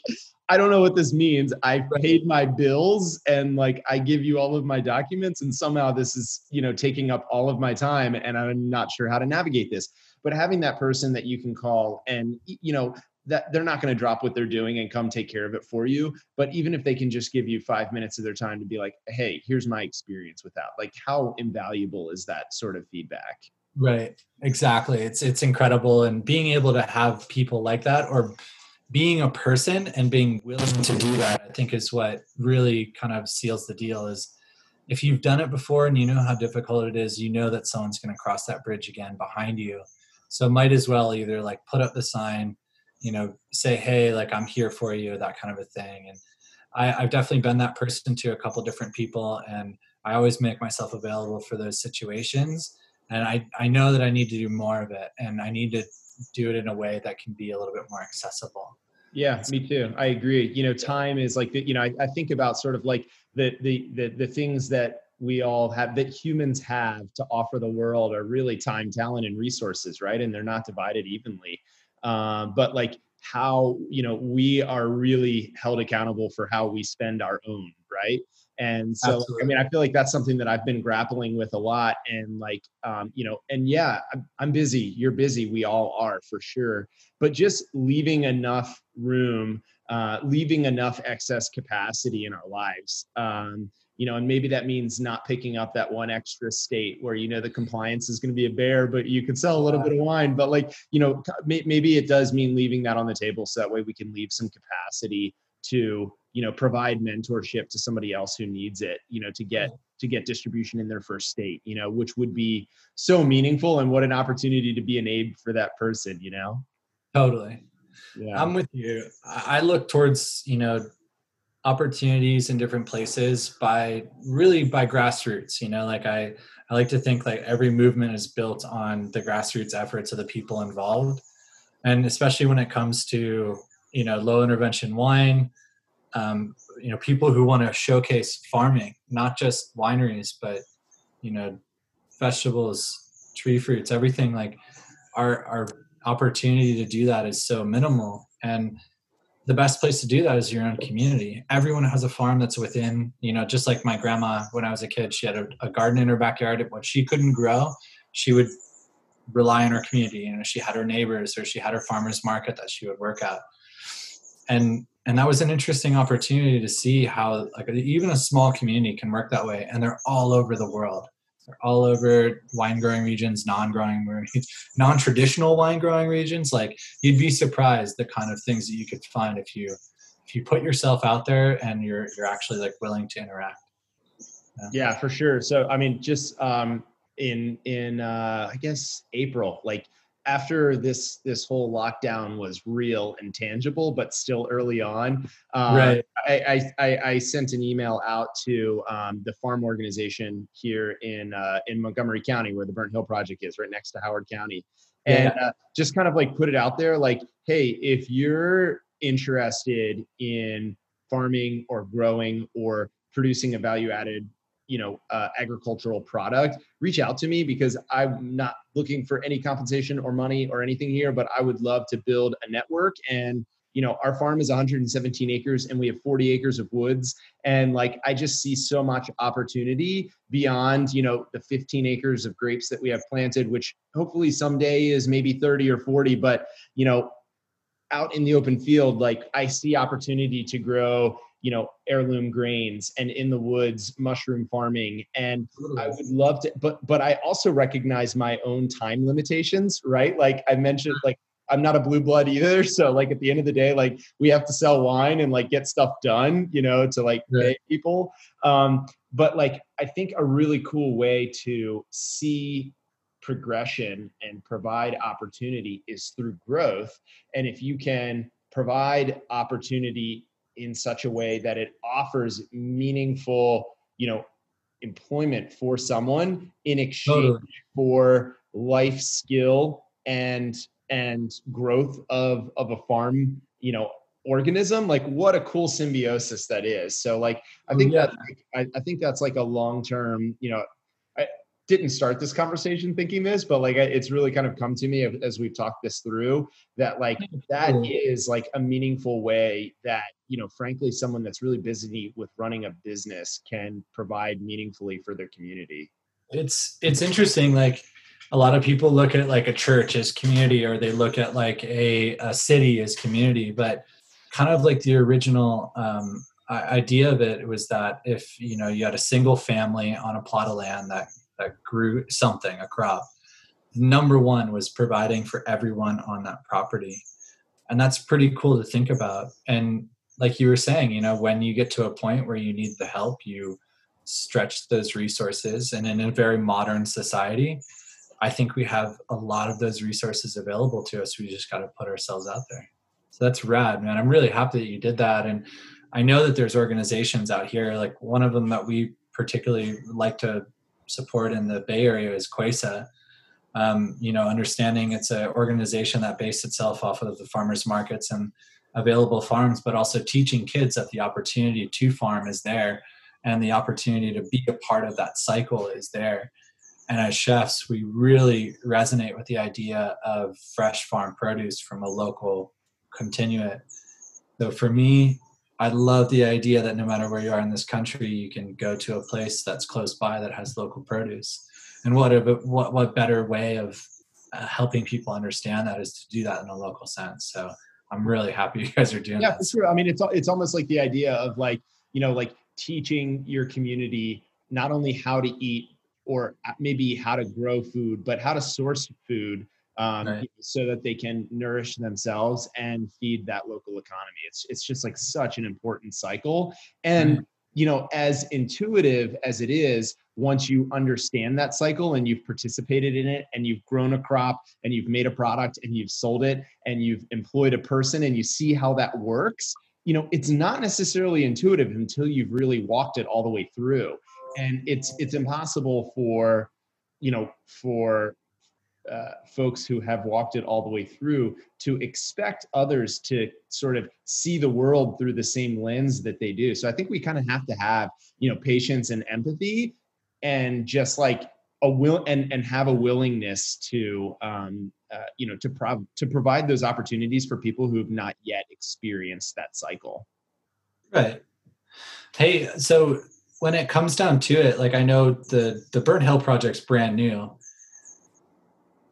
I don't know what this means. I paid my bills and like I give you all of my documents and somehow this is, you know, taking up all of my time and I'm not sure how to navigate this but having that person that you can call and you know that they're not going to drop what they're doing and come take care of it for you but even if they can just give you five minutes of their time to be like hey here's my experience with that like how invaluable is that sort of feedback? Right exactly it's it's incredible and being able to have people like that or being a person and being willing to do that i think is what really kind of seals the deal is if you've done it before and you know how difficult it is you know that someone's going to cross that bridge again behind you so might as well either like put up the sign, you know, say, hey, like I'm here for you, that kind of a thing. And I, I've definitely been that person to a couple different people, and I always make myself available for those situations. And I, I know that I need to do more of it, and I need to do it in a way that can be a little bit more accessible. Yeah, me too. I agree. You know, time is like the, you know, I, I think about sort of like the the the the things that we all have that humans have to offer the world are really time talent and resources right? And they're not divided evenly. Uh, but like how you know we are really held accountable for how we spend our own right? And so Absolutely. i mean i feel like that's something that i've been grappling with a lot. And like um, you know and yeah I'm, I'm busy. You're busy. We all are for sure. But just leaving enough room uh, leaving enough excess capacity in our lives um, you know, and maybe that means not picking up that one extra state where you know the compliance is going to be a bear, but you can sell a little bit of wine. But like, you know, maybe it does mean leaving that on the table so that way we can leave some capacity to you know provide mentorship to somebody else who needs it you know to get to get distribution in their first state you know which would be so meaningful and what an opportunity to be an aid for that person you know? Totally. Yeah. I'm with you. I look towards you know opportunities in different places by really by grassroots you know like i i like to think like every movement is built on the grassroots efforts of the people involved. And especially when it comes to you know low intervention wine um, you know people who want to showcase farming not just wineries but you know vegetables tree fruits everything like our our opportunity to do that is so minimal. And the best place to do that is your own community. Everyone has a farm that's within, you know, just like my grandma when I was a kid, she had a, a garden in her backyard. What she couldn't grow, she would rely on her community. You know, she had her neighbors or she had her farmers market that she would work at. And and that was an interesting opportunity to see how like even a small community can work that way and they're all over the world they're all over wine growing regions, non-growing (laughs) non-traditional wine growing regions. Like you'd be surprised the kind of things that you could find if you if you put yourself out there and you're you're actually like willing to interact. Yeah, yeah for sure. So I mean, just um, in in uh, I guess April, like after this this whole lockdown was real and tangible, but still early on, um, right. I, I, I sent an email out to um, the farm organization here in uh, in Montgomery County, where the Burnt Hill Project is, right next to Howard County, and yeah. uh, just kind of like put it out there, like, hey, if you're interested in farming or growing or producing a value added you know uh, agricultural product reach out to me because i'm not looking for any compensation or money or anything here but i would love to build a network. And you know our farm is 117 acres and we have 40 acres of woods. And like i just see so much opportunity beyond you know the 15 acres of grapes that we have planted which hopefully someday is maybe 30 or 40 but you know out in the open field like i see opportunity to grow you know heirloom grains and in the woods mushroom farming and i would love to but but i also recognize my own time limitations right like i mentioned like I'm not a blue blood either. So like at the end of the day, like we have to sell wine and like get stuff done, you know, to like pay people. Um, but like I think a really cool way to see progression and provide opportunity is through growth. And if you can provide opportunity in such a way that it offers meaningful, you know, employment for someone in exchange totally. for life skill and and growth of of a farm you know organism like what a cool symbiosis that is so like i oh, think yeah. that I, I think that's like a long term you know i didn't start this conversation thinking this but like it's really kind of come to me as we've talked this through that like (laughs) that is like a meaningful way that you know frankly someone that's really busy with running a business can provide meaningfully for their community. It's it's interesting like a lot of people look at like a church as community or they look at like a, a city as community but kind of like the original um, idea of it was that if you know you had a single family on a plot of land that that grew something a crop number one was providing for everyone on that property. And that's pretty cool to think about. And like you were saying you know when you get to a point where you need the help you stretch those resources and in a very modern society I think we have a lot of those resources available to us. We just got to put ourselves out there. So that's rad, man. I'm really happy that you did that. And I know that there's organizations out here, like one of them that we particularly like to support in the Bay Area is CUESA. Um, you know, understanding it's an organization that based itself off of the farmers markets and available farms, but also teaching kids that the opportunity to farm is there and the opportunity to be a part of that cycle is there. And as chefs we really resonate with the idea of fresh farm produce from a local contingent so for me i love the idea that no matter where you are in this country you can go to a place that's close by that has local produce. And what a, what what better way of uh, helping people understand that is to do that in a local sense. So i'm really happy (laughs) you guys are doing yeah that. for sure i mean it's it's almost like the idea of like you know like teaching your community not only how to eat or maybe how to grow food, but how to source food um, right. so that they can nourish themselves and feed that local economy. It's it's just like such an important cycle. And right. You know, as intuitive as it is, once you understand that cycle and you've participated in it and you've grown a crop and you've made a product and you've sold it and you've employed a person and you see how that works, you know, it's not necessarily intuitive until you've really walked it all the way through. And it's it's impossible for you know for uh, folks who have walked it all the way through to expect others to sort of see the world through the same lens that they do. So I think we kind of have to have, you know, patience and empathy and just like a will and, and have a willingness to, um, uh, you know, to, prov- to provide those opportunities for people who have not yet experienced that cycle. Right. Hey, so when it comes down to it, like I know the the Burnt Hill project's brand new.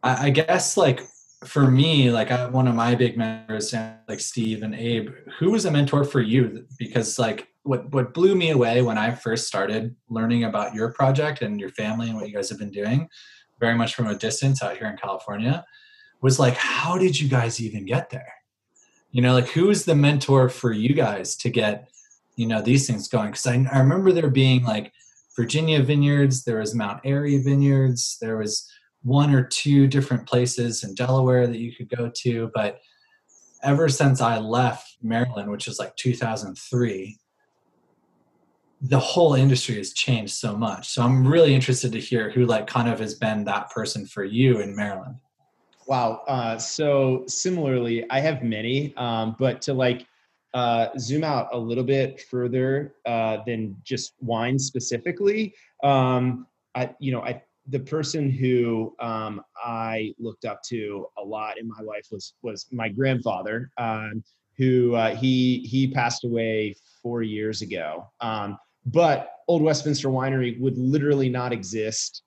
I, I guess like for me, like I, one of my big mentors, like Steve and Abe, who was a mentor for you? Because like what what blew me away when I first started learning about your project and your family and what you guys have been doing, very much from a distance out here in California, was like, how did you guys even get there? You know, like who was the mentor for you guys to get you know these things going because I, I remember there being like virginia vineyards there was mount airy vineyards there was one or two different places in delaware that you could go to but ever since i left maryland which was like 2003 the whole industry has changed so much. So i'm really interested to hear who like kind of has been that person for you in maryland. Wow uh, so similarly i have many um, but to like uh, zoom out a little bit further uh, than just wine specifically, um, I, you know, I, the person who um, I looked up to a lot in my life was was my grandfather, um, who uh, he he passed away four years ago. Um, but Old Westminster Winery would literally not exist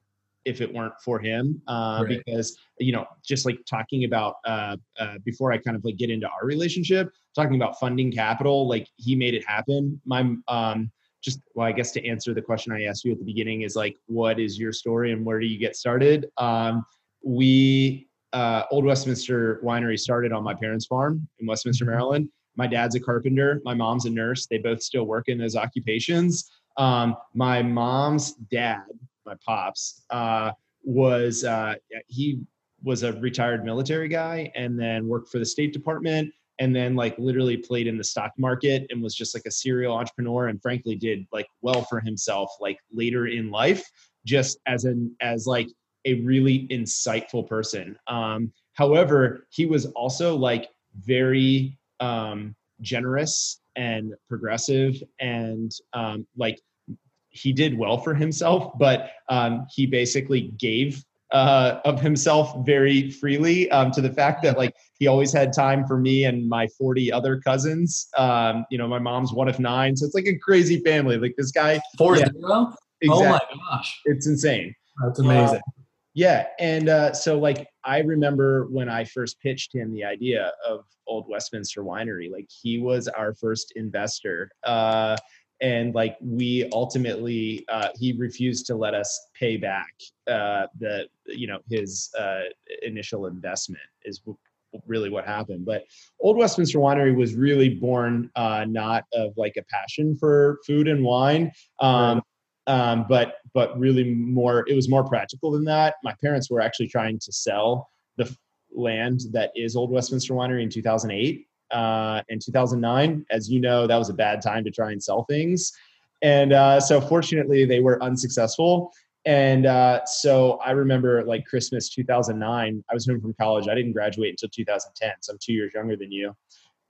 if it weren't for him uh, right. because you know just like talking about uh, uh, before i kind of like get into our relationship talking about funding capital like he made it happen my um just well i guess to answer the question i asked you at the beginning is like what is your story and where do you get started um we uh, Old Westminster Winery started on my parents' farm in Westminster, Mm-hmm. Maryland. My dad's a carpenter. My mom's a nurse. They both still work in those occupations. Um, my mom's dad, my pops, uh, was uh, he was a retired military guy and then worked for the State Department and then like literally played in the stock market and was just like a serial entrepreneur and frankly did like well for himself like later in life just as an as like a really insightful person. Um however he was also like very um generous and progressive and um like he did well for himself but um he basically gave uh, of himself very freely um, to the fact that like he always had time for me and my 40 other cousins. Um, you know, my mom's one of nine, so it's like a crazy family. Like this guy, Four Yeah. zero? exactly, Oh my gosh. it's insane. That's amazing. Yeah, and uh, so like I remember when I first pitched him the idea of Old Westminster Winery, like he was our first investor, uh, and like we ultimately uh, he refused to let us pay back uh, the you know his uh, initial investment is really what happened. But Old Westminster Winery was really born uh, not of like a passion for food and wine. Um, um, but but really more it was more practical than that my parents were actually trying to sell the land that is old westminster winery in 2008 uh, in 2009 as you know that was a bad time to try and sell things. And uh, so fortunately they were unsuccessful. And uh, so i remember like christmas 2009 i was home from college. I didn't graduate until 2010 so i'm two years younger than you.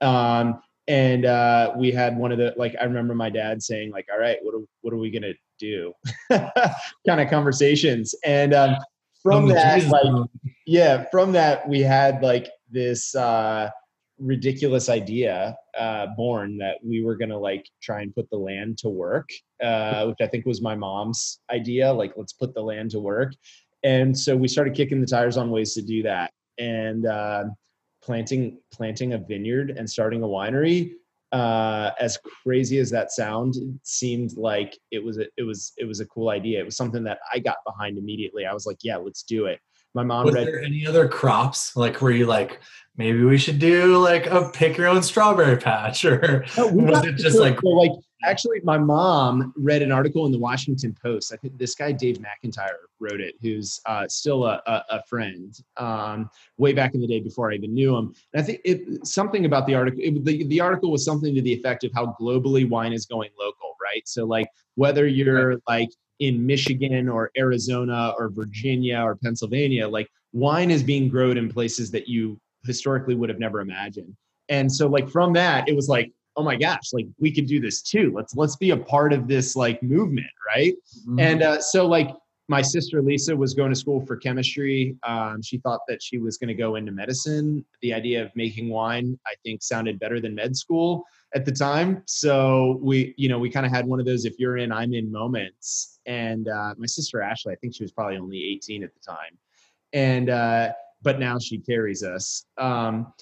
Um, and uh, we had one of the like i remember my dad saying like all right what are, what are we gonna do? (laughs) Kind of conversations. And um, from that like yeah from that we had like this uh ridiculous idea uh born that we were gonna like try and put the land to work uh which i think was my mom's idea like let's put the land to work. And so we started kicking the tires on ways to do that. And uh planting planting a vineyard and starting a winery uh as crazy as that sound it seemed like it was a, it was it was a cool idea. It was something that i got behind immediately. I was like yeah let's do it my mom Was read there any other crops? Like, were you like, maybe we should do like a pick your own strawberry patch, (laughs) or No, was it just like so, like actually my mom read an article in the washington post. I think this guy dave mcintyre wrote it who's uh, still a, a, a friend um, way back in the day before i even knew him. And i think it something about the article it, the, the article was something to the effect of how globally wine is going local right? So like whether you're like in michigan or arizona or virginia or pennsylvania like wine is being grown in places that you historically would have never imagined. And so like from that it was like oh my gosh like we could do this too. Let's let's be a part of this like movement right? Mm-hmm. and uh, so like my sister lisa was going to school for chemistry. Um, she thought that she was going to go into medicine. The idea of making wine i think sounded better than med school at the time. So we you know we kind of had one of those if you're in i'm in moments. And uh, my sister ashley i think she was probably only 18 at the time. And uh, but now she carries us. Um,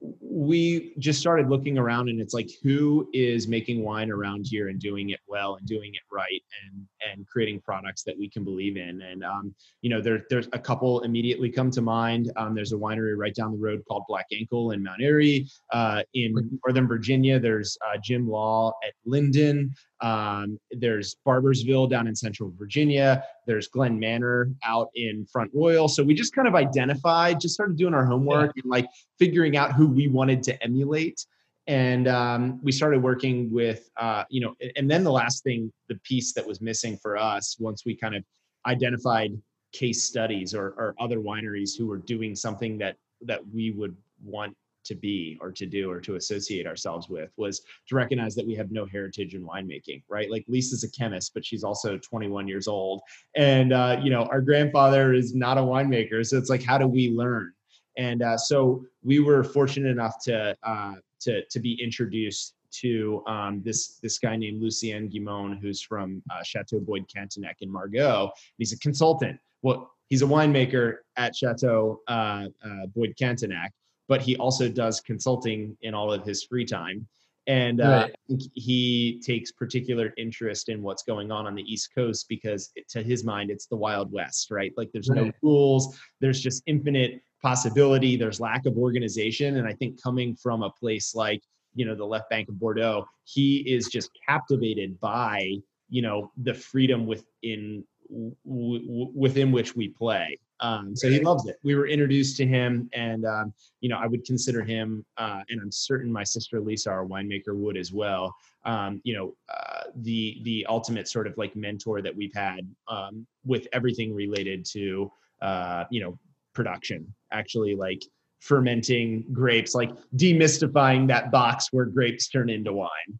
we just started looking around and it's like who is making wine around here and doing it well and doing it right and and creating products that we can believe in? And um, you know there, there's a couple immediately come to mind. Um, there's a winery right down the road called black ankle in mount airy uh, in northern virginia. There's uh, jim law at linden um, there's barboursville down in central virginia. There's glen manor out in front royal. So we just kind of identified just started doing our homework and like figuring out who we wanted to emulate. And um, we started working with uh, you know and then the last thing the piece that was missing for us once we kind of identified case studies or, or other wineries who were doing something that that we would want to be or to do or to associate ourselves with was to recognize that we have no heritage in winemaking right like lisa's a chemist but she's also 21 years old and uh, you know our grandfather is not a winemaker so it's like how do we learn and uh, so we were fortunate enough to uh, to to be introduced to um, this this guy named Lucien Guillemet, who's from uh, Chateau Boyd Cantenac in Margaux. He's a consultant. Well, he's a winemaker at Chateau uh, uh, Boyd Cantenac, but he also does consulting in all of his free time. And uh, Right. He takes particular interest in what's going on on the East Coast because, it, to his mind, it's the Wild West, right? Like there's no rules, there's just infinite possibility. There's lack of organization, and I think coming from a place like you know the left bank of Bordeaux, he is just captivated by you know the freedom within w- within which we play. Um, so he loves it. We were introduced to him, and um, you know, I would consider him, uh, and I'm certain my sister Lisa, our winemaker, would as well. Um, you know, uh, the the ultimate sort of like mentor that we've had um, with everything related to uh, you know production. Actually, like fermenting grapes, like demystifying that box where grapes turn into wine.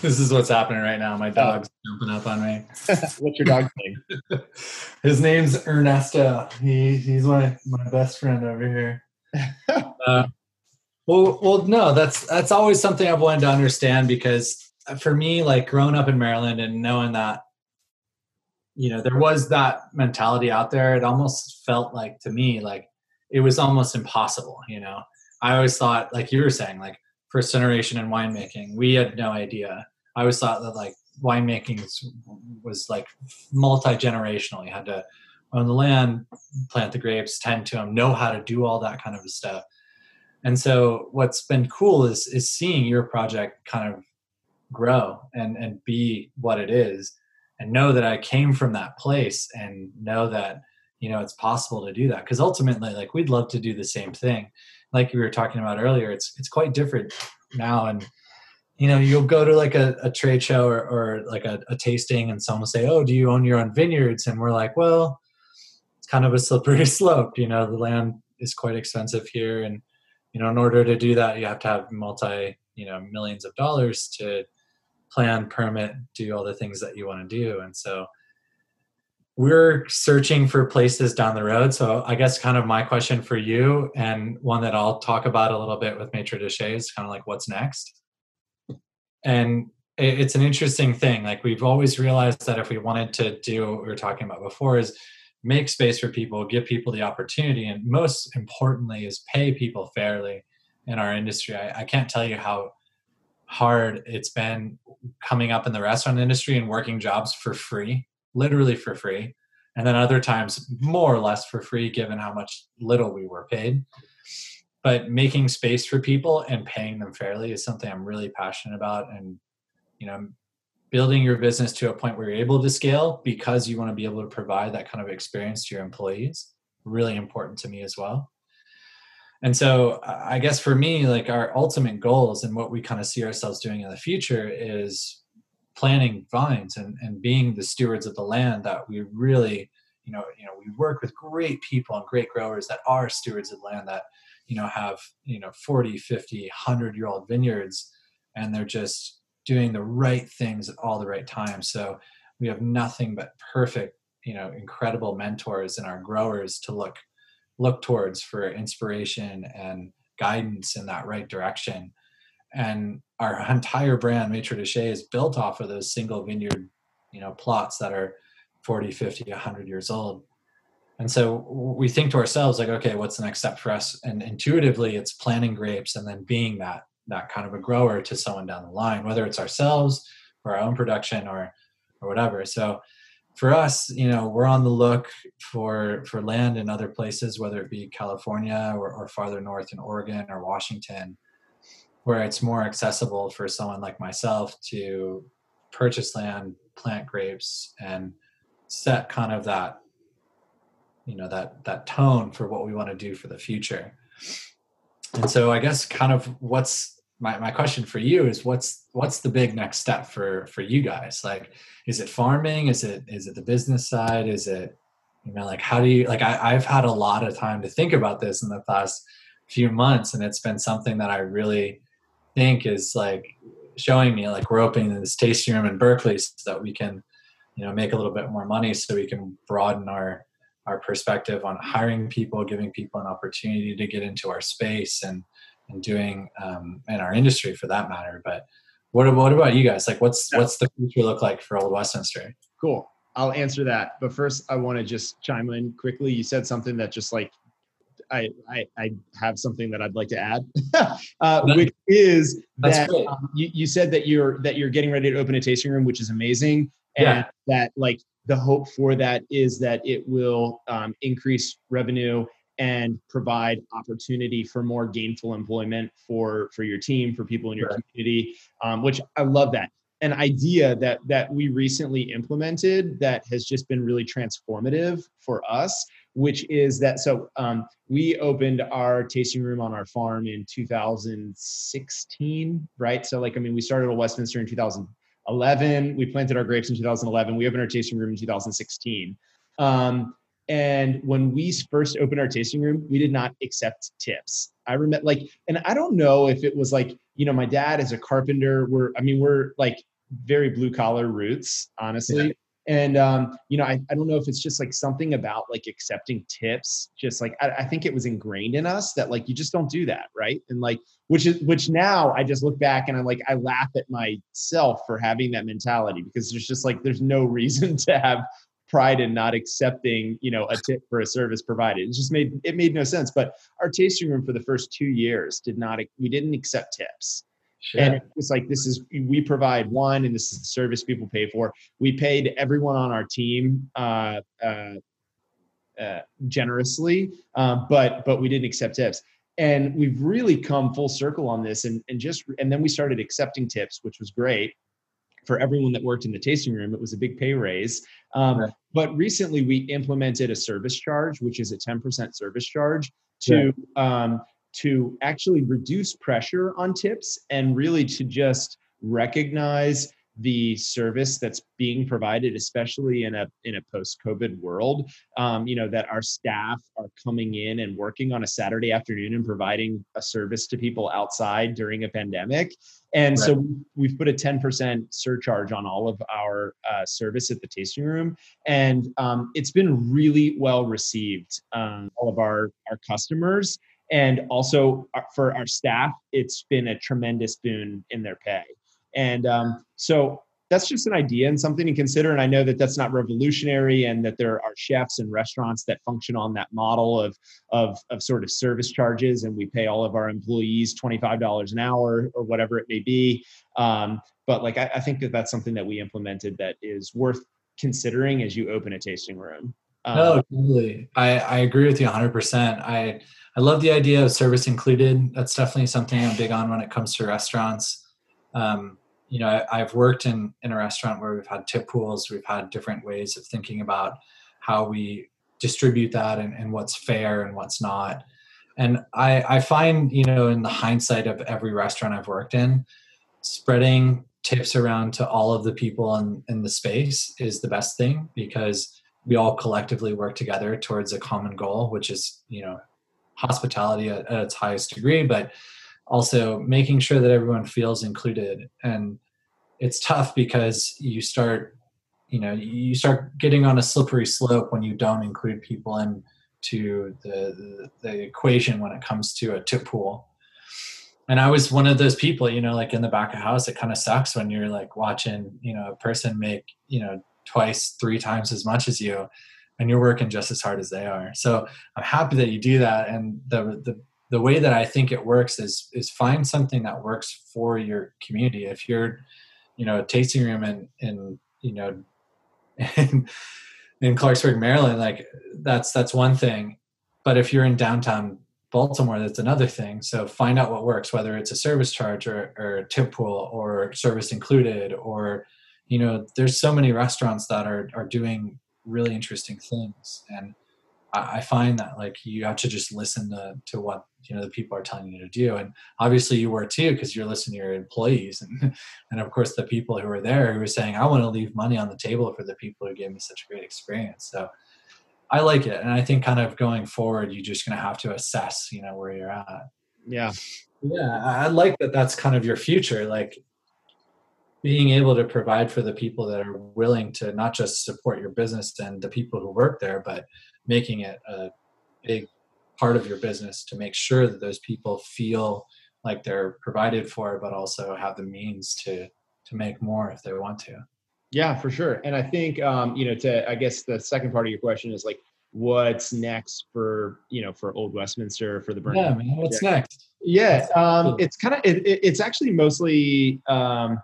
This is what's happening right now. My dog's oh. jumping up on me. (laughs) What's your dog's name? (laughs) His name's Ernesto. He, he's my, my best friend over here. (laughs) Uh, well, well, no, that's that's always something I've wanted to understand because for me, like growing up in Maryland and knowing that, you know, there was that mentality out there. It almost felt like to me like it was almost impossible. You know, I always thought, like you were saying, like first generation in winemaking. We had no idea. I always thought that like winemaking was, like multi generational. You had to own the land, plant the grapes, tend to them, know how to do all that kind of stuff. And so what's been cool is is seeing your project kind of grow and and be what it is and know that I came from that place and know that you know it's possible to do that because ultimately like we'd love to do the same thing like we were talking about earlier, it's it's quite different now. And you know, you'll go to like a, a trade show or, or like a, a tasting, and someone will say, "Oh, do you own your own vineyards?" And we're like, "Well, it's kind of a slippery (laughs) slope. You know, the land is quite expensive here, and you know, in order to do that, you have to have multi, you know, millions of dollars to plan, permit, do all the things that you want to do." And so we're searching for places down the road. So I guess kind of my question for you, and one that I'll talk about a little bit with Maitre de Chai is kind of like what's next. And it's an interesting thing. Like we've always realized that if we wanted to do what we were talking about before is make space for people, give people the opportunity, and most importantly is pay people fairly in our industry. I, I can't tell you how hard it's been coming up in the restaurant industry and working jobs for free literally for free and then other times more or less for free given how much little we were paid but making space for people and paying them fairly is something i'm really passionate about and you know building your business to a point where you're able to scale because you want to be able to provide that kind of experience to your employees really important to me as well. And so i guess for me like our ultimate goals and what we kind of see ourselves doing in the future is planting vines and, and being the stewards of the land that we really you know you know we work with great people and great growers that are stewards of land that you know have you know 40 50 100 year old vineyards and they're just doing the right things at all the right times. So we have nothing but perfect you know incredible mentors in our growers to look look towards for inspiration and guidance in that right direction. And our (laughs) entire brand maitre de chai is built off of those single vineyard you know plots that are 40 50 100 years old and so we think to ourselves like okay what's the next step for us? And intuitively it's planting grapes and then being that that kind of a grower to someone down the line whether it's ourselves or our own production or or whatever. So for us you know we're on the look for for land in other places whether it be california or, or farther north in oregon or washington where it's more accessible for someone like myself to purchase land, plant grapes, and set kind of that you know that that tone for what we want to do for the future. And so I guess kind of what's my, my question for you is what's what's the big next step for for you guys? Like is it farming? Is it is it the business side? Is it you know like how do you like I, I've had a lot of time to think about this in the past few months and it's been something that I really think is like showing me like we're opening this tasting room in Berkeley so that we can, you know, make a little bit more money so we can broaden our our perspective on hiring people, giving people an opportunity to get into our space and and doing um, in our industry for that matter. But what what about you guys? Like, what's yeah. what's the future look like for Old Westminster? Cool. I'll answer that. But first, I want to just chime in quickly. You said something that just like I, I, I have something that I'd like to add, (laughs) uh, which is that um, you, you said that you're that you're getting ready to open a tasting room, which is amazing, and yeah. that like the hope for that is that it will um, increase revenue and provide opportunity for more gainful employment for for your team, for people in your right. community, um, which I love that. An idea that that we recently implemented that has just been really transformative for us which is that so um, we opened our tasting room on our farm in 2016 right so like i mean we started at westminster in 2011 we planted our grapes in 2011 we opened our tasting room in 2016 um, and when we first opened our tasting room we did not accept tips. I remember like and i don't know if it was like you know my dad is a carpenter we're i mean we're like very blue collar roots honestly and um, you know I, I don't know if it's just like something about like accepting tips just like I, I, think it was ingrained in us that like you just don't do that right? And like which is which now i just look back and i'm like i laugh at myself for having that mentality because there's just like there's no (laughs) reason to have pride in not accepting you know a tip for a service provided. It just made it made no sense. But our tasting room for the first two years did not we didn't accept tips Sure. And it's like this is we provide one, and this is the service people pay for. We paid everyone on our team uh, uh, uh, generously, uh, but but we didn't accept tips. And we've really come full circle on this, and and just and then we started accepting tips, which was great for everyone that worked in the tasting room. It was a big pay raise. Um, right. But recently, we implemented a service charge, which is a ten percent service charge to um, to actually reduce pressure on tips and really to just recognize the service that's being provided, especially in a in a post-COVID world. Um, you know that our staff are coming in and working on a Saturday afternoon and providing a service to people outside during a pandemic. And right. so we've put a 10% surcharge on all of our uh, service at the tasting room, and um, it's been really well received. Um, all of our our customers and also uh, for our staff it's been a tremendous boon in their pay. And um, so that's just an idea and something to consider. And i know that that's not revolutionary and that there are chefs and restaurants that function on that model of of, of sort of service charges and we pay all of our employees $25 an hour or whatever it may be. Um, but like I, I think that that's something that we implemented that is worth considering as you open a tasting room um, no totally I, I agree with you 100% i I love the idea of service included. That's definitely something I'm big on when it comes to restaurants. Um, you know, I, have worked in in a restaurant where we've had tip pools. We've had different ways of thinking about how we distribute that and, and what's fair and what's not. And I, I find, you know, in the hindsight of every restaurant I've worked in, spreading tips around to all of the people in, in the space is the best thing because we all collectively work together towards a common goal, which is, you know, hospitality at, at its highest degree, but also making sure that everyone feels included. And it's tough because you start, you know, you start getting on a slippery slope when you don't include people into the, the, the equation when it comes to a tip pool and I was one of those people, you know, like in the back of house, it kind of sucks when you're like watching, you know, a person make, you know, twice, three times as much as you, and you're working just as hard as they are. So I'm happy that you do that. And the the the way that I think it works is is find something that works for your community. If you're, you know, a tasting room in in you know in, in Clarksburg, Maryland, like that's that's one thing. But if you're in downtown Baltimore, that's another thing. So find out what works, whether it's a service charge or, or a tip pool or service included, or you know, there's so many restaurants that are are doing really interesting things. And I, find that like you have to just listen to, to what you know the people are telling you to do. And obviously you were too because you're listening to your employees and (laughs) and of course the people who are there who are saying i want to leave money on the table for the people who gave me such a great experience. So i like it. And i think kind of going forward you're just going to have to assess you know where you're at. Yeah. Yeah i like that that's kind of your future. Like being able to provide for the people that are willing to not just support your business and the people who work there, but making it a big part of your business to make sure that those people feel like they're provided for, but also have the means to to make more if they want to. Yeah, for sure. And I think um, you know, to I guess the second part of your question is like, what's next for you know for Old Westminster for the Burn? Yeah, man. What's next? Yeah, um, it's kind of it, it's actually mostly. Um,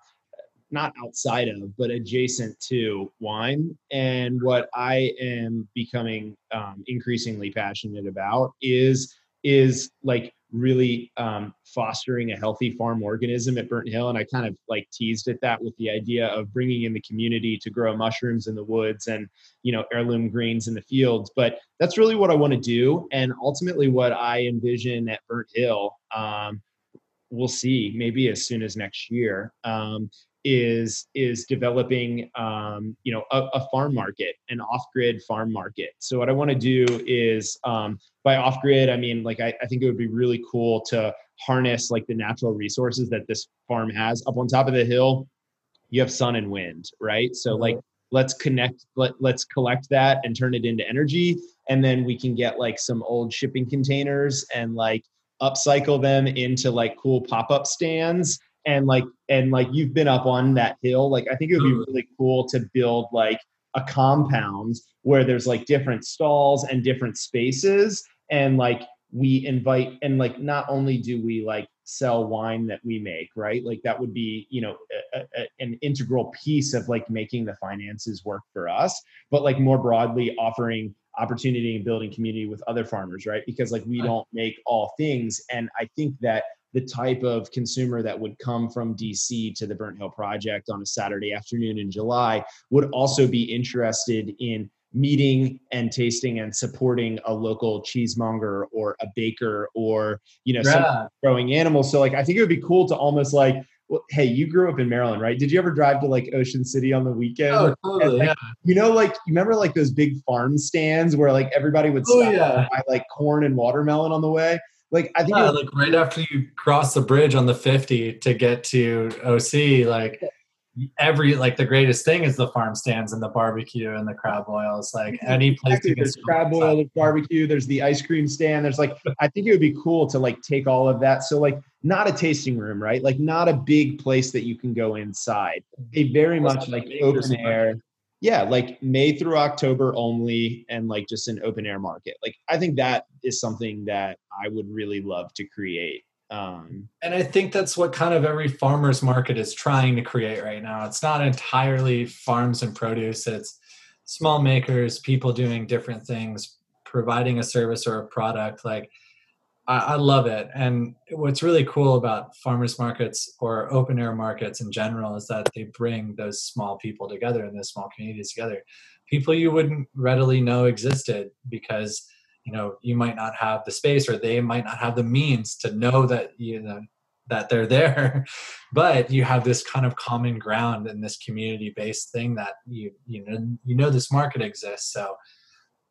not outside of, but adjacent to wine. And what I am becoming um, increasingly passionate about is is like really um, fostering a healthy farm organism at Burnt Hill. And I kind of like teased at that with the idea of bringing in the community to grow mushrooms in the woods and, you know, heirloom greens in the fields. But that's really what I want to do. And ultimately, what I envision at Burnt Hill, um, we'll see maybe as soon as next year, um, is is developing um, you know a, a, farm market an off-grid farm market. So what i want to do is um, by off-grid i mean like I, I think it would be really cool to harness like the natural resources that this farm has. Up on top of the hill you have sun and wind right? So mm-hmm. like let's connect let, let's collect that and turn it into energy and then we can get like some old shipping containers and like upcycle them into like cool pop-up stands and like and like you've been up on that hill like i think it would be mm. really cool to build like a compound where there's like different stalls and different spaces and like we invite and like not only do we like sell wine that we make right? Like that would be you know a, a, an integral piece of like making the finances work for us but like more broadly offering opportunity and building community with other farmers right? Because like we don't make all things and i think that the type of consumer that would come from DC to the Burnt Hill Project on a Saturday afternoon in July would also be interested in meeting and tasting and supporting a local cheesemonger or a baker or you know yeah. growing animals. So like I think it would be cool to almost like well, hey, you grew up in Maryland, right? Did you ever drive to like Ocean City on the weekend? Oh, totally. Like, yeah. You know, like you remember like those big farm stands where like everybody would oh, stop yeah. buy like corn and watermelon on the way. Like I think yeah, was, like right after you cross the bridge on the 50 to get to OC, like every like the greatest thing is the farm stands and the barbecue and the crab boils. Like any place exactly. there's crab boil, there's barbecue, there's the ice cream stand. There's like (laughs) I think it would be cool to like take all of that. So like not a tasting room, right? Like not a big place that you can go inside. A very much like open air yeah, like May through October only and like just an open air market. Like I think that is something that I would really love to create. Um, and I think that's what kind of every farmer's market is trying to create right now. It's not entirely farms and produce, it's small makers, people doing different things, providing a service or a product. Like I, I love it. And what's really cool about farmers markets or open air markets in general is that they bring those small people together and those small communities together. People you wouldn't readily know existed because you know you might not have the space or they might not have the means to know that you know that they're there (laughs) but you have this kind of common ground in this community based thing that you you know you know this market exists so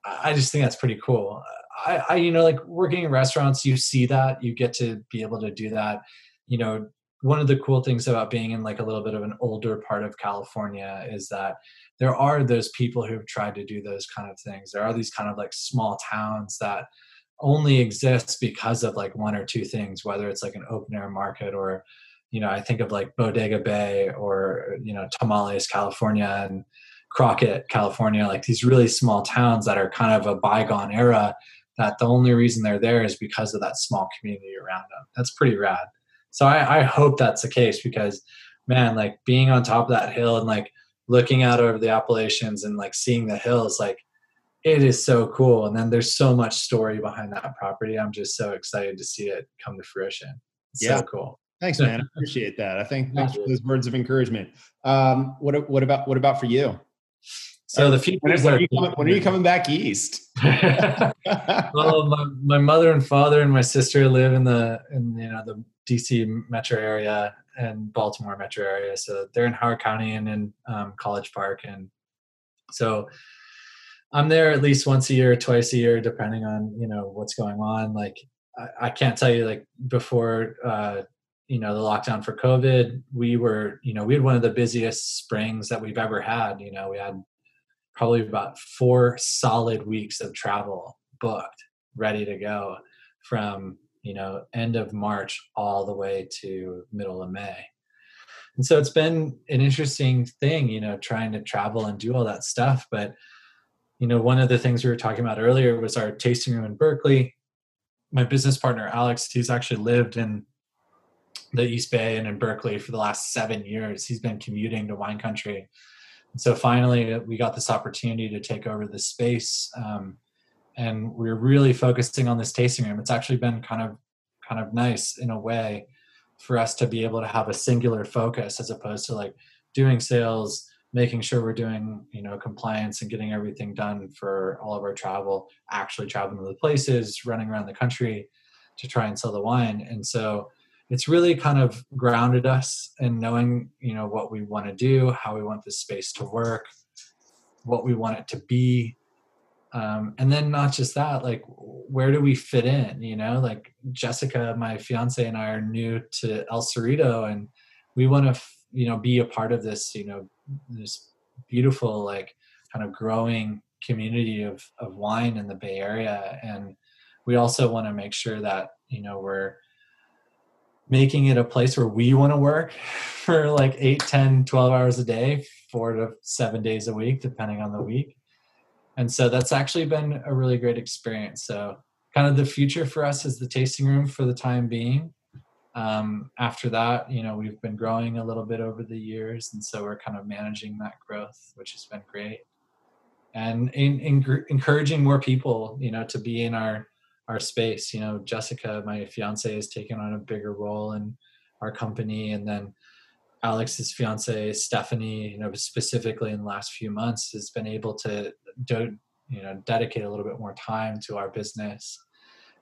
i just think that's pretty cool I, I, you know, like working in restaurants, you see that, you get to be able to do that. You know, one of the cool things about being in like a little bit of an older part of California is that there are those people who've tried to do those kind of things. There are these kind of like small towns that only exist because of like one or two things, whether it's like an open air market or, you know, I think of like Bodega Bay or, you know, Tomales, California and Crockett, California, like these really small towns that are kind of a bygone era that the only reason they're there is because of that small community around them. That's pretty rad. So I, I hope that's the case because, man, like being on top of that hill and like looking out over the Appalachians and like seeing the hills, like it is so cool. And then there's so much story behind that property. I'm just so excited to see it come to fruition. It's yeah. so cool. Thanks, man. I appreciate that. I think thanks for those words of encouragement. Um, what what about what about for you? So the future when, when, are you coming, when are you coming back east? (laughs) (laughs) well, my, my mother and father and my sister live in the in you know the DC metro area and Baltimore metro area. So they're in Howard County and in um, College Park, and so I'm there at least once a year, twice a year, depending on you know what's going on. Like I, I can't tell you like before. Uh, you know the lockdown for covid we were you know we had one of the busiest springs that we've ever had you know we had probably about four solid weeks of travel booked, ready to go from you know end of March all the way to middle of May. And so it's been an interesting thing, you know, trying to travel and do all that stuff. But you know, one of the things we were talking about earlier was our tasting room in Berkeley. My business partner Alex, he's actually lived in the East Bay and in Berkeley for the last seven years. He's been commuting to wine country. So finally, we got this opportunity to take over this space. Um, and we're really focusing on this tasting room. It's actually been kind of kind of nice in a way for us to be able to have a singular focus as opposed to like doing sales making sure we're doing you know compliance and getting everything done for all of our travel actually traveling to the places running around the country to try and sell the wine and so it's really kind of grounded us in knowing you know what we want to do how we want this space to work what we want it to be. Um, and then not just that like where do we fit in you know? Like jessica my fiance and i are new to el cerrito and we want to you know be a part of this you know this beautiful like kind of growing community of of wine in the bay area. And we also want to make sure that you know we're making it a place where we want to work (laughs) for like 8 10 12 hours a day four to seven days a week depending on the week. And so that's actually been a really great experience. So kind of the future for us is the tasting room for the time being. Um, after that you know we've been growing a little bit over the years and so we're kind of managing that growth which has been great. And in, in, encouraging more people you know to be in our our space you know jessica my fiance is taking on a bigger role in our company and then alex's fiance stephanie you know specifically in the last few months has been able to do, you know dedicate a little bit more time to our business.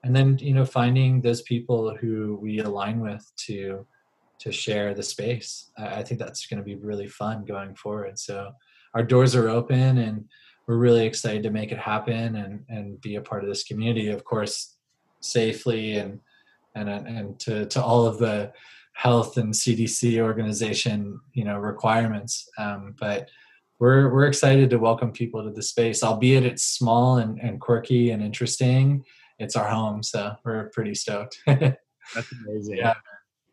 And then you know finding those people who we align with to to share the space. I think that's going to be really fun going forward. So our doors are open and we're really excited to make it happen and and be a part of this community of course safely and and and to to all of the health and cdc organization you know requirements um, but we're we're excited to welcome people to the space, albeit it's small and, and quirky and interesting. It's our home, so we're pretty stoked. (laughs) That's amazing. Yeah,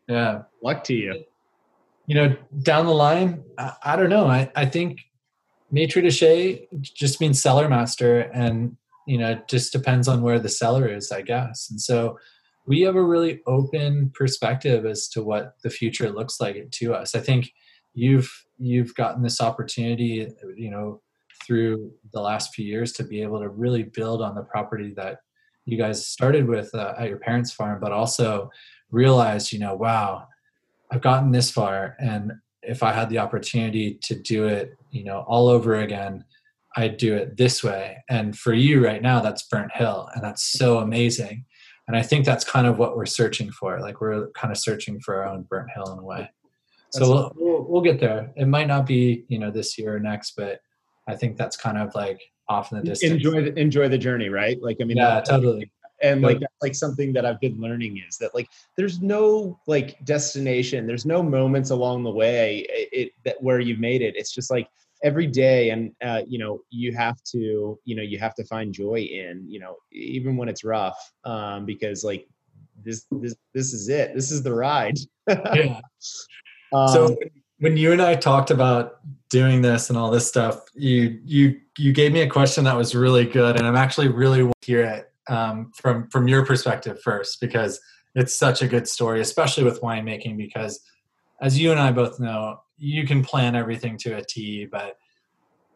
yeah. Luck to you. You know, down the line, I, I don't know. I I think maitre d' just means cellar master, and you know, it just depends on where the cellar is, I guess. And so we have a really open perspective as to what the future looks like to us. I think you've you've gotten this opportunity you know through the last few years to be able to really build on the property that you guys started with uh, at your parents farm but also realized you know wow i've gotten this far and if i had the opportunity to do it you know all over again i'd do it this way and for you right now that's burnt hill and that's so amazing and i think that's kind of what we're searching for like we're kind of searching for our own burnt hill in a way so we'll, we'll, we'll get there. It might not be you know this year or next, but I think that's kind of like off in the distance. Enjoy the, enjoy the journey, right? Like I mean, yeah, totally. And like like something that I've been learning is that like there's no like destination, there's no moments along the way it, it that where you've made it. It's just like every day and uh, you know you have to you know you have to find joy in you know even when it's rough um, because like this this this is it. This is the ride. Yeah. (laughs) Um, so when you and I talked about doing this and all this stuff, you you you gave me a question that was really good, and I'm actually really want to hear it um, from from your perspective first because it's such a good story, especially with winemaking. Because as you and I both know, you can plan everything to a T, but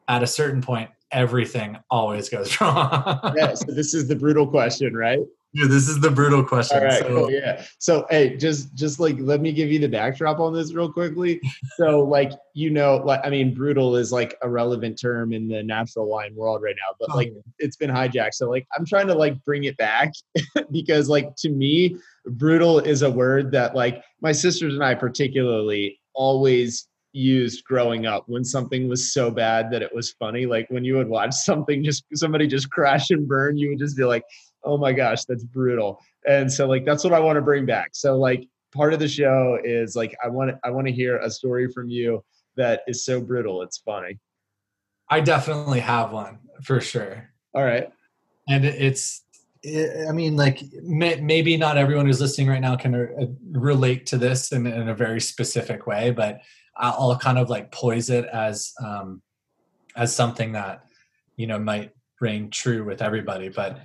at a certain point, everything always goes (laughs) wrong. yeah. So this is the brutal question, right? Yeah, this is the brutal question. All right, so, cool, yeah. So, hey, just just like let me give you the backdrop on this real quickly. so, like you know, like I mean, brutal is like a relevant term in the natural wine world right now, but like oh. it's been hijacked. So, like I'm trying to like bring it back (laughs) because, like, to me, brutal is a word that like my sisters and I particularly always used growing up when something was so bad that it was funny like when you would watch something just somebody just crash and burn you would just be like oh my gosh, that's brutal. And so like that's what I want to bring back. So like part of the show is like I want I want to hear a story from you that is so brutal it's funny. I definitely have one for sure. All right. And it's I mean, like maybe not everyone who's listening right now can uh, relate to this in, in a very specific way, but I'll kind of like poise it as um, as something that you know might ring true with everybody. But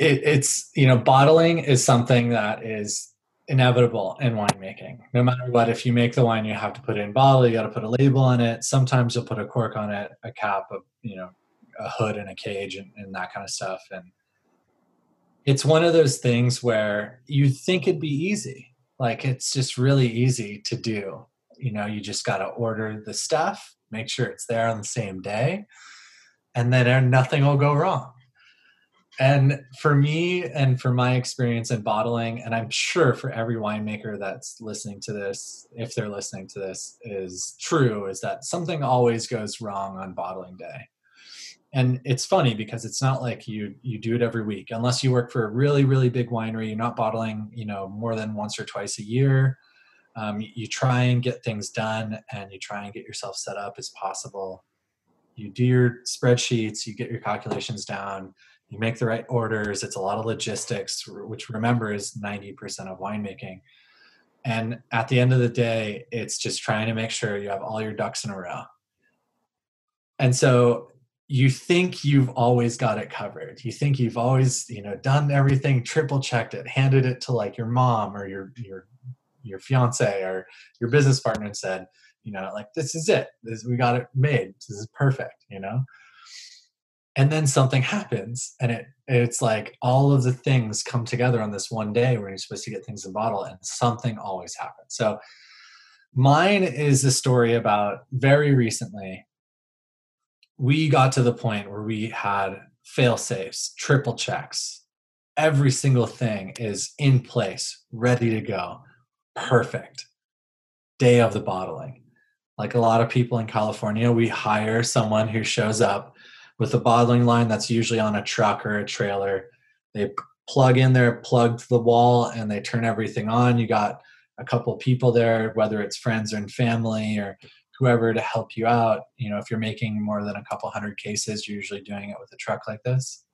it, it's you know bottling is something that is inevitable in winemaking. No matter what, if you make the wine, you have to put it in bottle. You got to put a label on it. Sometimes you'll put a cork on it, a cap, a you know, a hood and a cage, and, and that kind of stuff. And it's one of those things where you think it'd be easy. Like it's just really easy to do. You know, you just got to order the stuff, make sure it's there on the same day, and then uh, nothing will go wrong. And for me, and for my experience in bottling, and I'm sure for every winemaker that's listening to this, if they're listening to this, is true, is that something always goes wrong on bottling day. And it's funny because it's not like you you do it every week. Unless you work for a really really big winery you're not bottling you know more than once or twice a year. Um, you, try and get things done and you try and get yourself set up as possible. You do your spreadsheets you get your calculations down you make the right orders it's a lot of logistics which remember is 90% of winemaking and at the end of the day it's just trying to make sure you have all your ducks in a row and so you think you've always got it covered. You think you've always, you know, done everything, triple checked it, handed it to like your mom or your your your fiance or your business partner and said, you know, like this is it. This we got it made. This is perfect, you know. And then something happens and it it's like all of the things come together on this one day where you're supposed to get things in bottle and something always happens. So mine is a story about very recently we got to the point where we had fail safes, triple checks. Every single thing is in place, ready to go. Perfect. Day of the bottling. Like a lot of people in California, we hire someone who shows up with a bottling line that's usually on a truck or a trailer. They plug in their plug to the wall and they turn everything on. You got a couple people there, whether it's friends and family or whoever to help you out. You know, if you're making more than a couple hundred cases, you're usually doing it with a truck like this.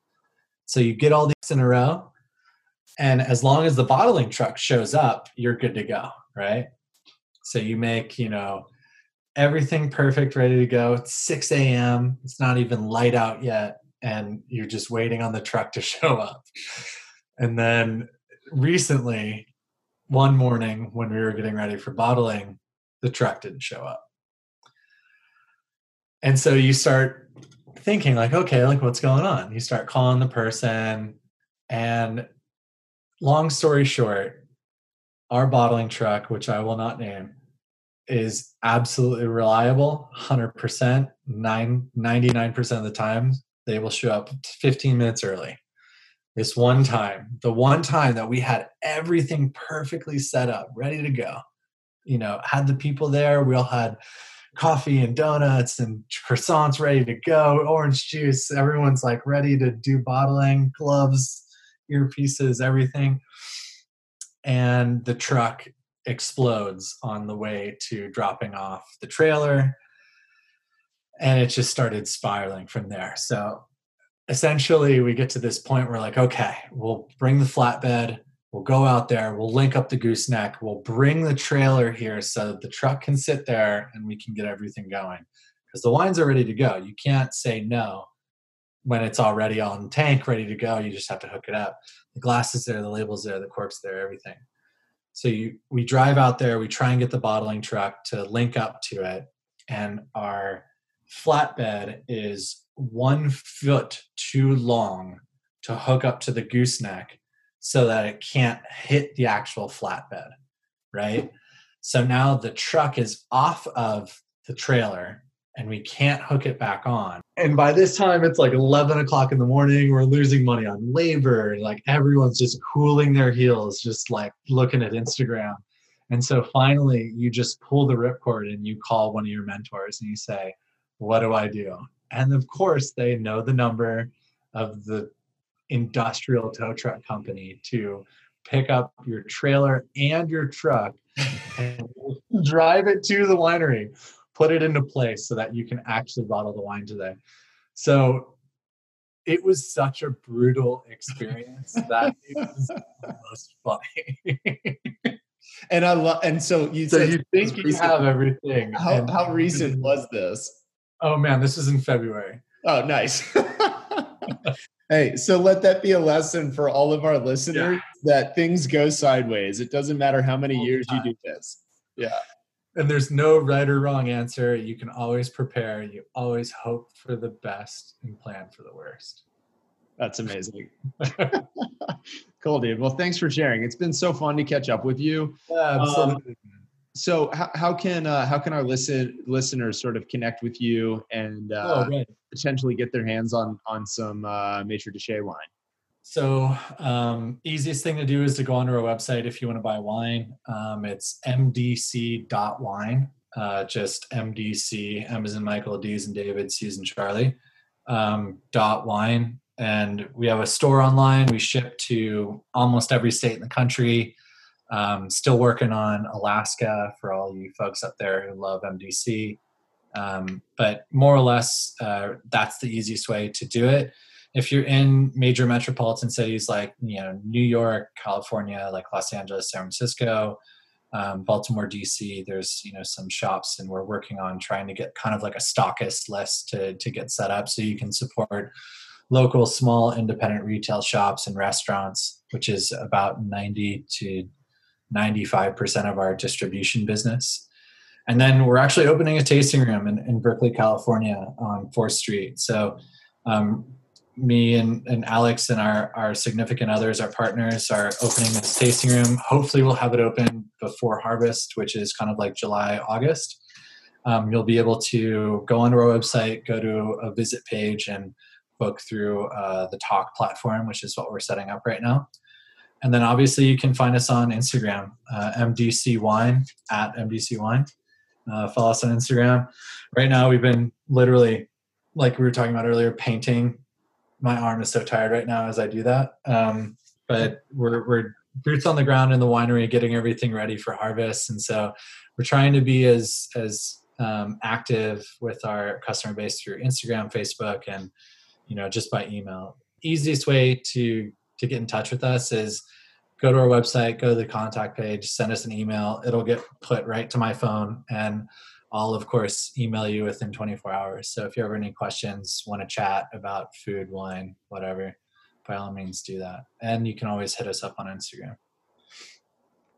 So you get all these in a row. And as long as the bottling truck shows up, you're good to go, right? So you make, you know, everything perfect, ready to go. It's 6 a.m. It's not even light out yet. And you're just waiting on the truck to (laughs) show up. And then recently, one morning when we were getting ready for bottling, the truck didn't show up and so you start thinking like okay like what's going on you start calling the person and long story short our bottling truck which i will not name is absolutely reliable 100% 9 99% of the time they will show up 15 minutes early this one time the one time that we had everything perfectly set up ready to go you know had the people there we all had coffee and donuts and croissants ready to go, orange juice. Everyone's like ready to do bottling, gloves, earpieces, everything. And the truck explodes on the way to dropping off the trailer. And it just started spiraling from there. So essentially, we get to this point where, like, okay, we'll bring the flatbed We'll go out there, we'll link up the gooseneck, we'll bring the trailer here so that the truck can sit there and we can get everything going. Because the wines are ready to go. You can't say no when it's already on tank, ready to go. You just have to hook it up. The glass is there, the label's there, the cork's there, everything. So you, we drive out there, we try and get the bottling truck to link up to it, and our flatbed is one foot too long to hook up to the gooseneck so that it can't hit the actual flatbed, right? So now the truck is off of the trailer and we can't hook it back on. And by this time, it's like 11 o'clock in the morning. We're losing money on labor. Like everyone's just cooling their heels, just like looking at Instagram. And so finally, you just pull the ripcord and you call one of your mentors and you say, What do I do? And of course, they know the number of the industrial tow truck company to pick up your trailer and your truck (laughs) and drive it to the winery, put it into place so that you can actually bottle the wine today. So it was such a brutal experience that it (laughs) was the most funny. (laughs) and I love, and so you so you think you have everything. How, how recent was this? Oh man, this was in February. Oh, nice. (laughs) Hey, so let that be a lesson for all of our listeners yeah. that things go sideways. It doesn't matter how many years you do this. Yeah. And there's no right or wrong answer. You can always prepare. You always hope for the best and plan for the worst. That's amazing. (laughs) cool, dude. Well, thanks for sharing. It's been so fun to catch up with you. Yeah, absolutely. Um, so how, how can uh, how can our listen listeners sort of connect with you and uh, oh, right. potentially get their hands on on some uh, Maitre de Chai wine? So um, easiest thing to do is to go onto our website if you want to buy wine. Um, it's mdc.wine. Uh, just MDC, M as in Michael, D as in David, C as in Charlie, um, dot wine. And we have a store online. We ship to almost every state in the country. Um, still working on Alaska for all you folks up there who love MDC. Um, but more or less, uh, that's the easiest way to do it. If you're in major metropolitan cities like you know New York, California, like Los Angeles, San Francisco, um, Baltimore, DC, there's you know some shops, and we're working on trying to get kind of like a stockist list to to get set up so you can support local small independent retail shops and restaurants, which is about 90 to 95% of our distribution business. And then we're actually opening a tasting room in, in Berkeley, California on 4th Street. So, um, me and, and Alex and our, our significant others, our partners, are opening this tasting room. Hopefully, we'll have it open before harvest, which is kind of like July, August. Um, you'll be able to go onto our website, go to a visit page, and book through uh, the Tock platform, which is what we're setting up right now. And then obviously you can find us on Instagram, uh, MDC Wine at MDC Wine. Uh, follow us on Instagram. Right now we've been literally, like we were talking about earlier, painting. My arm is so tired right now as I do that. Um, but we're, we're boots on the ground in the winery, getting everything ready for harvest. And so we're trying to be as, as um, active with our customer base through Instagram, Facebook, and, you know, just by email. Easiest way to to get in touch with us is go to our website, go to the contact page, send us an email. It'll get put right to my phone, and I'll of course email you within 24 hours. So if you have any questions, want to chat about food, wine, whatever, by all means do that. And you can always hit us up on Instagram.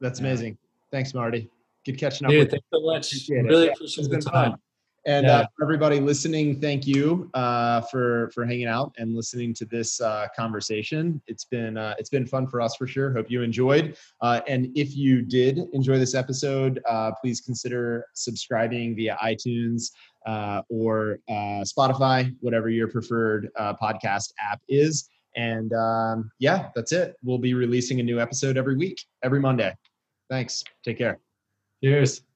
That's amazing. Thanks, Marty. Good catching up. Dude, thanks so much. Appreciate really yeah, appreciate the time. Fun. And yeah. uh, everybody listening, thank you uh, for for hanging out and listening to this uh, conversation. It's been uh, it's been fun for us for sure. Hope you enjoyed. Uh, and if you did enjoy this episode, uh, please consider subscribing via iTunes or Spotify, whatever your preferred podcast app is. And um, yeah, that's it. We'll be releasing a new episode every week, every Monday. Thanks. Take care. Cheers.